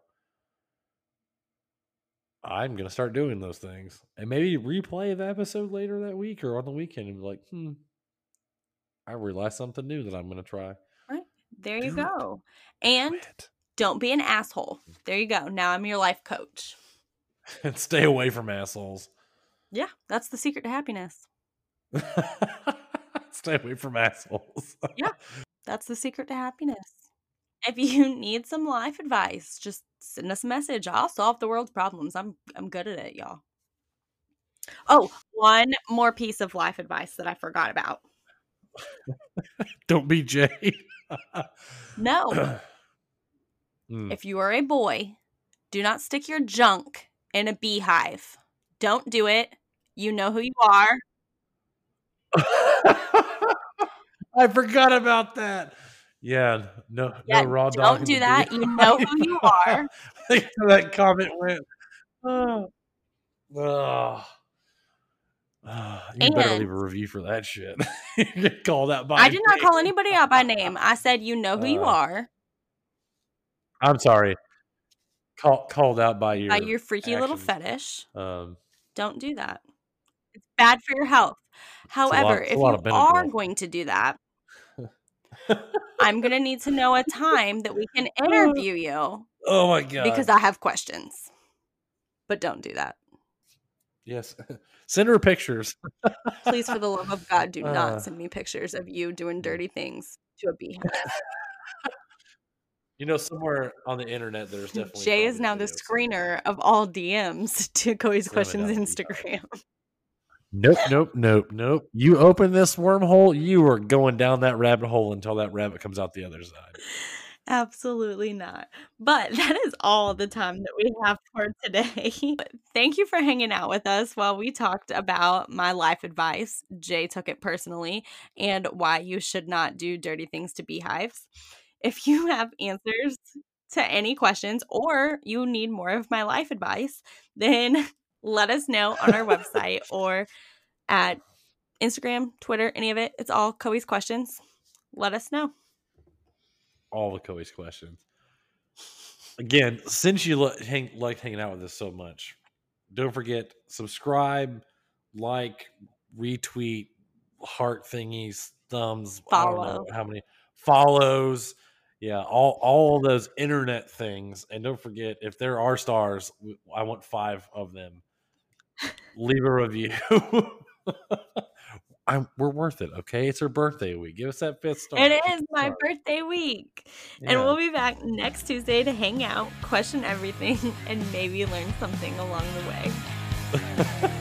I'm gonna start doing those things," and maybe replay the episode later that week or on the weekend and be like, "Hmm, I realized something new that I'm gonna try." Right. There you Do it. go. And Quit. don't be an asshole. There you go. Now I'm your life coach. and stay away from assholes. Yeah, that's the secret to happiness. stay away from assholes. Yeah, that's the secret to happiness. If you need some life advice, just send us a message. I'll solve the world's problems. I'm I'm good at it, y'all. Oh, one more piece of life advice that I forgot about. Don't be Jay. No, Mm. if you are a boy, do not stick your junk in a beehive. Don't do it. You know who you are. I forgot about that. Yeah, no, Yeah, no raw dog. Don't do that. You know who you are. That comment went. Oh, oh. Ah, you better leave a review for that shit. you called out by. I did not me. call anybody out by name. I said you know who you Uh, are I'm sorry. Call, called out by your by your freaky little fetish. Um, Don't do that. It's bad for your health. a lot- However, if you are going to do that, I'm going to need to know a time that we can interview you oh my god! because I have questions. But don't do that. yes, send her pictures. Please, for the love of God, do Uh. not send me pictures of you doing dirty things to a beehive. You know, somewhere on the internet, there's definitely Jay is now the screener of all DMs to Cody's Questions Instagram. Nope, nope, nope, nope. You open this wormhole, you are going down that rabbit hole until that rabbit comes out the other side. Absolutely not. But that is all the time that we have for today. Thank you for hanging out with us while we talked about my life advice. Jay took it personally and why you should not do dirty things to beehives. If you have answers to any questions or you need more of my life advice, then let us know on our website or at Instagram, Twitter, any of it. It's all Coey's questions. Let us know. All the Coey's questions. Again, since you lo- hang, like hanging out with us so much, don't forget subscribe, like, retweet, heart thingies, thumbs. I don't Follow. know how many follows. Yeah, all all those internet things. And don't forget, if there are stars, I want five of them. Leave a review. I'm, we're worth it, okay? It's her birthday week. Give us that fifth star. It is my birthday week. And we'll be back next Tuesday to hang out, question everything, and maybe learn something along the way.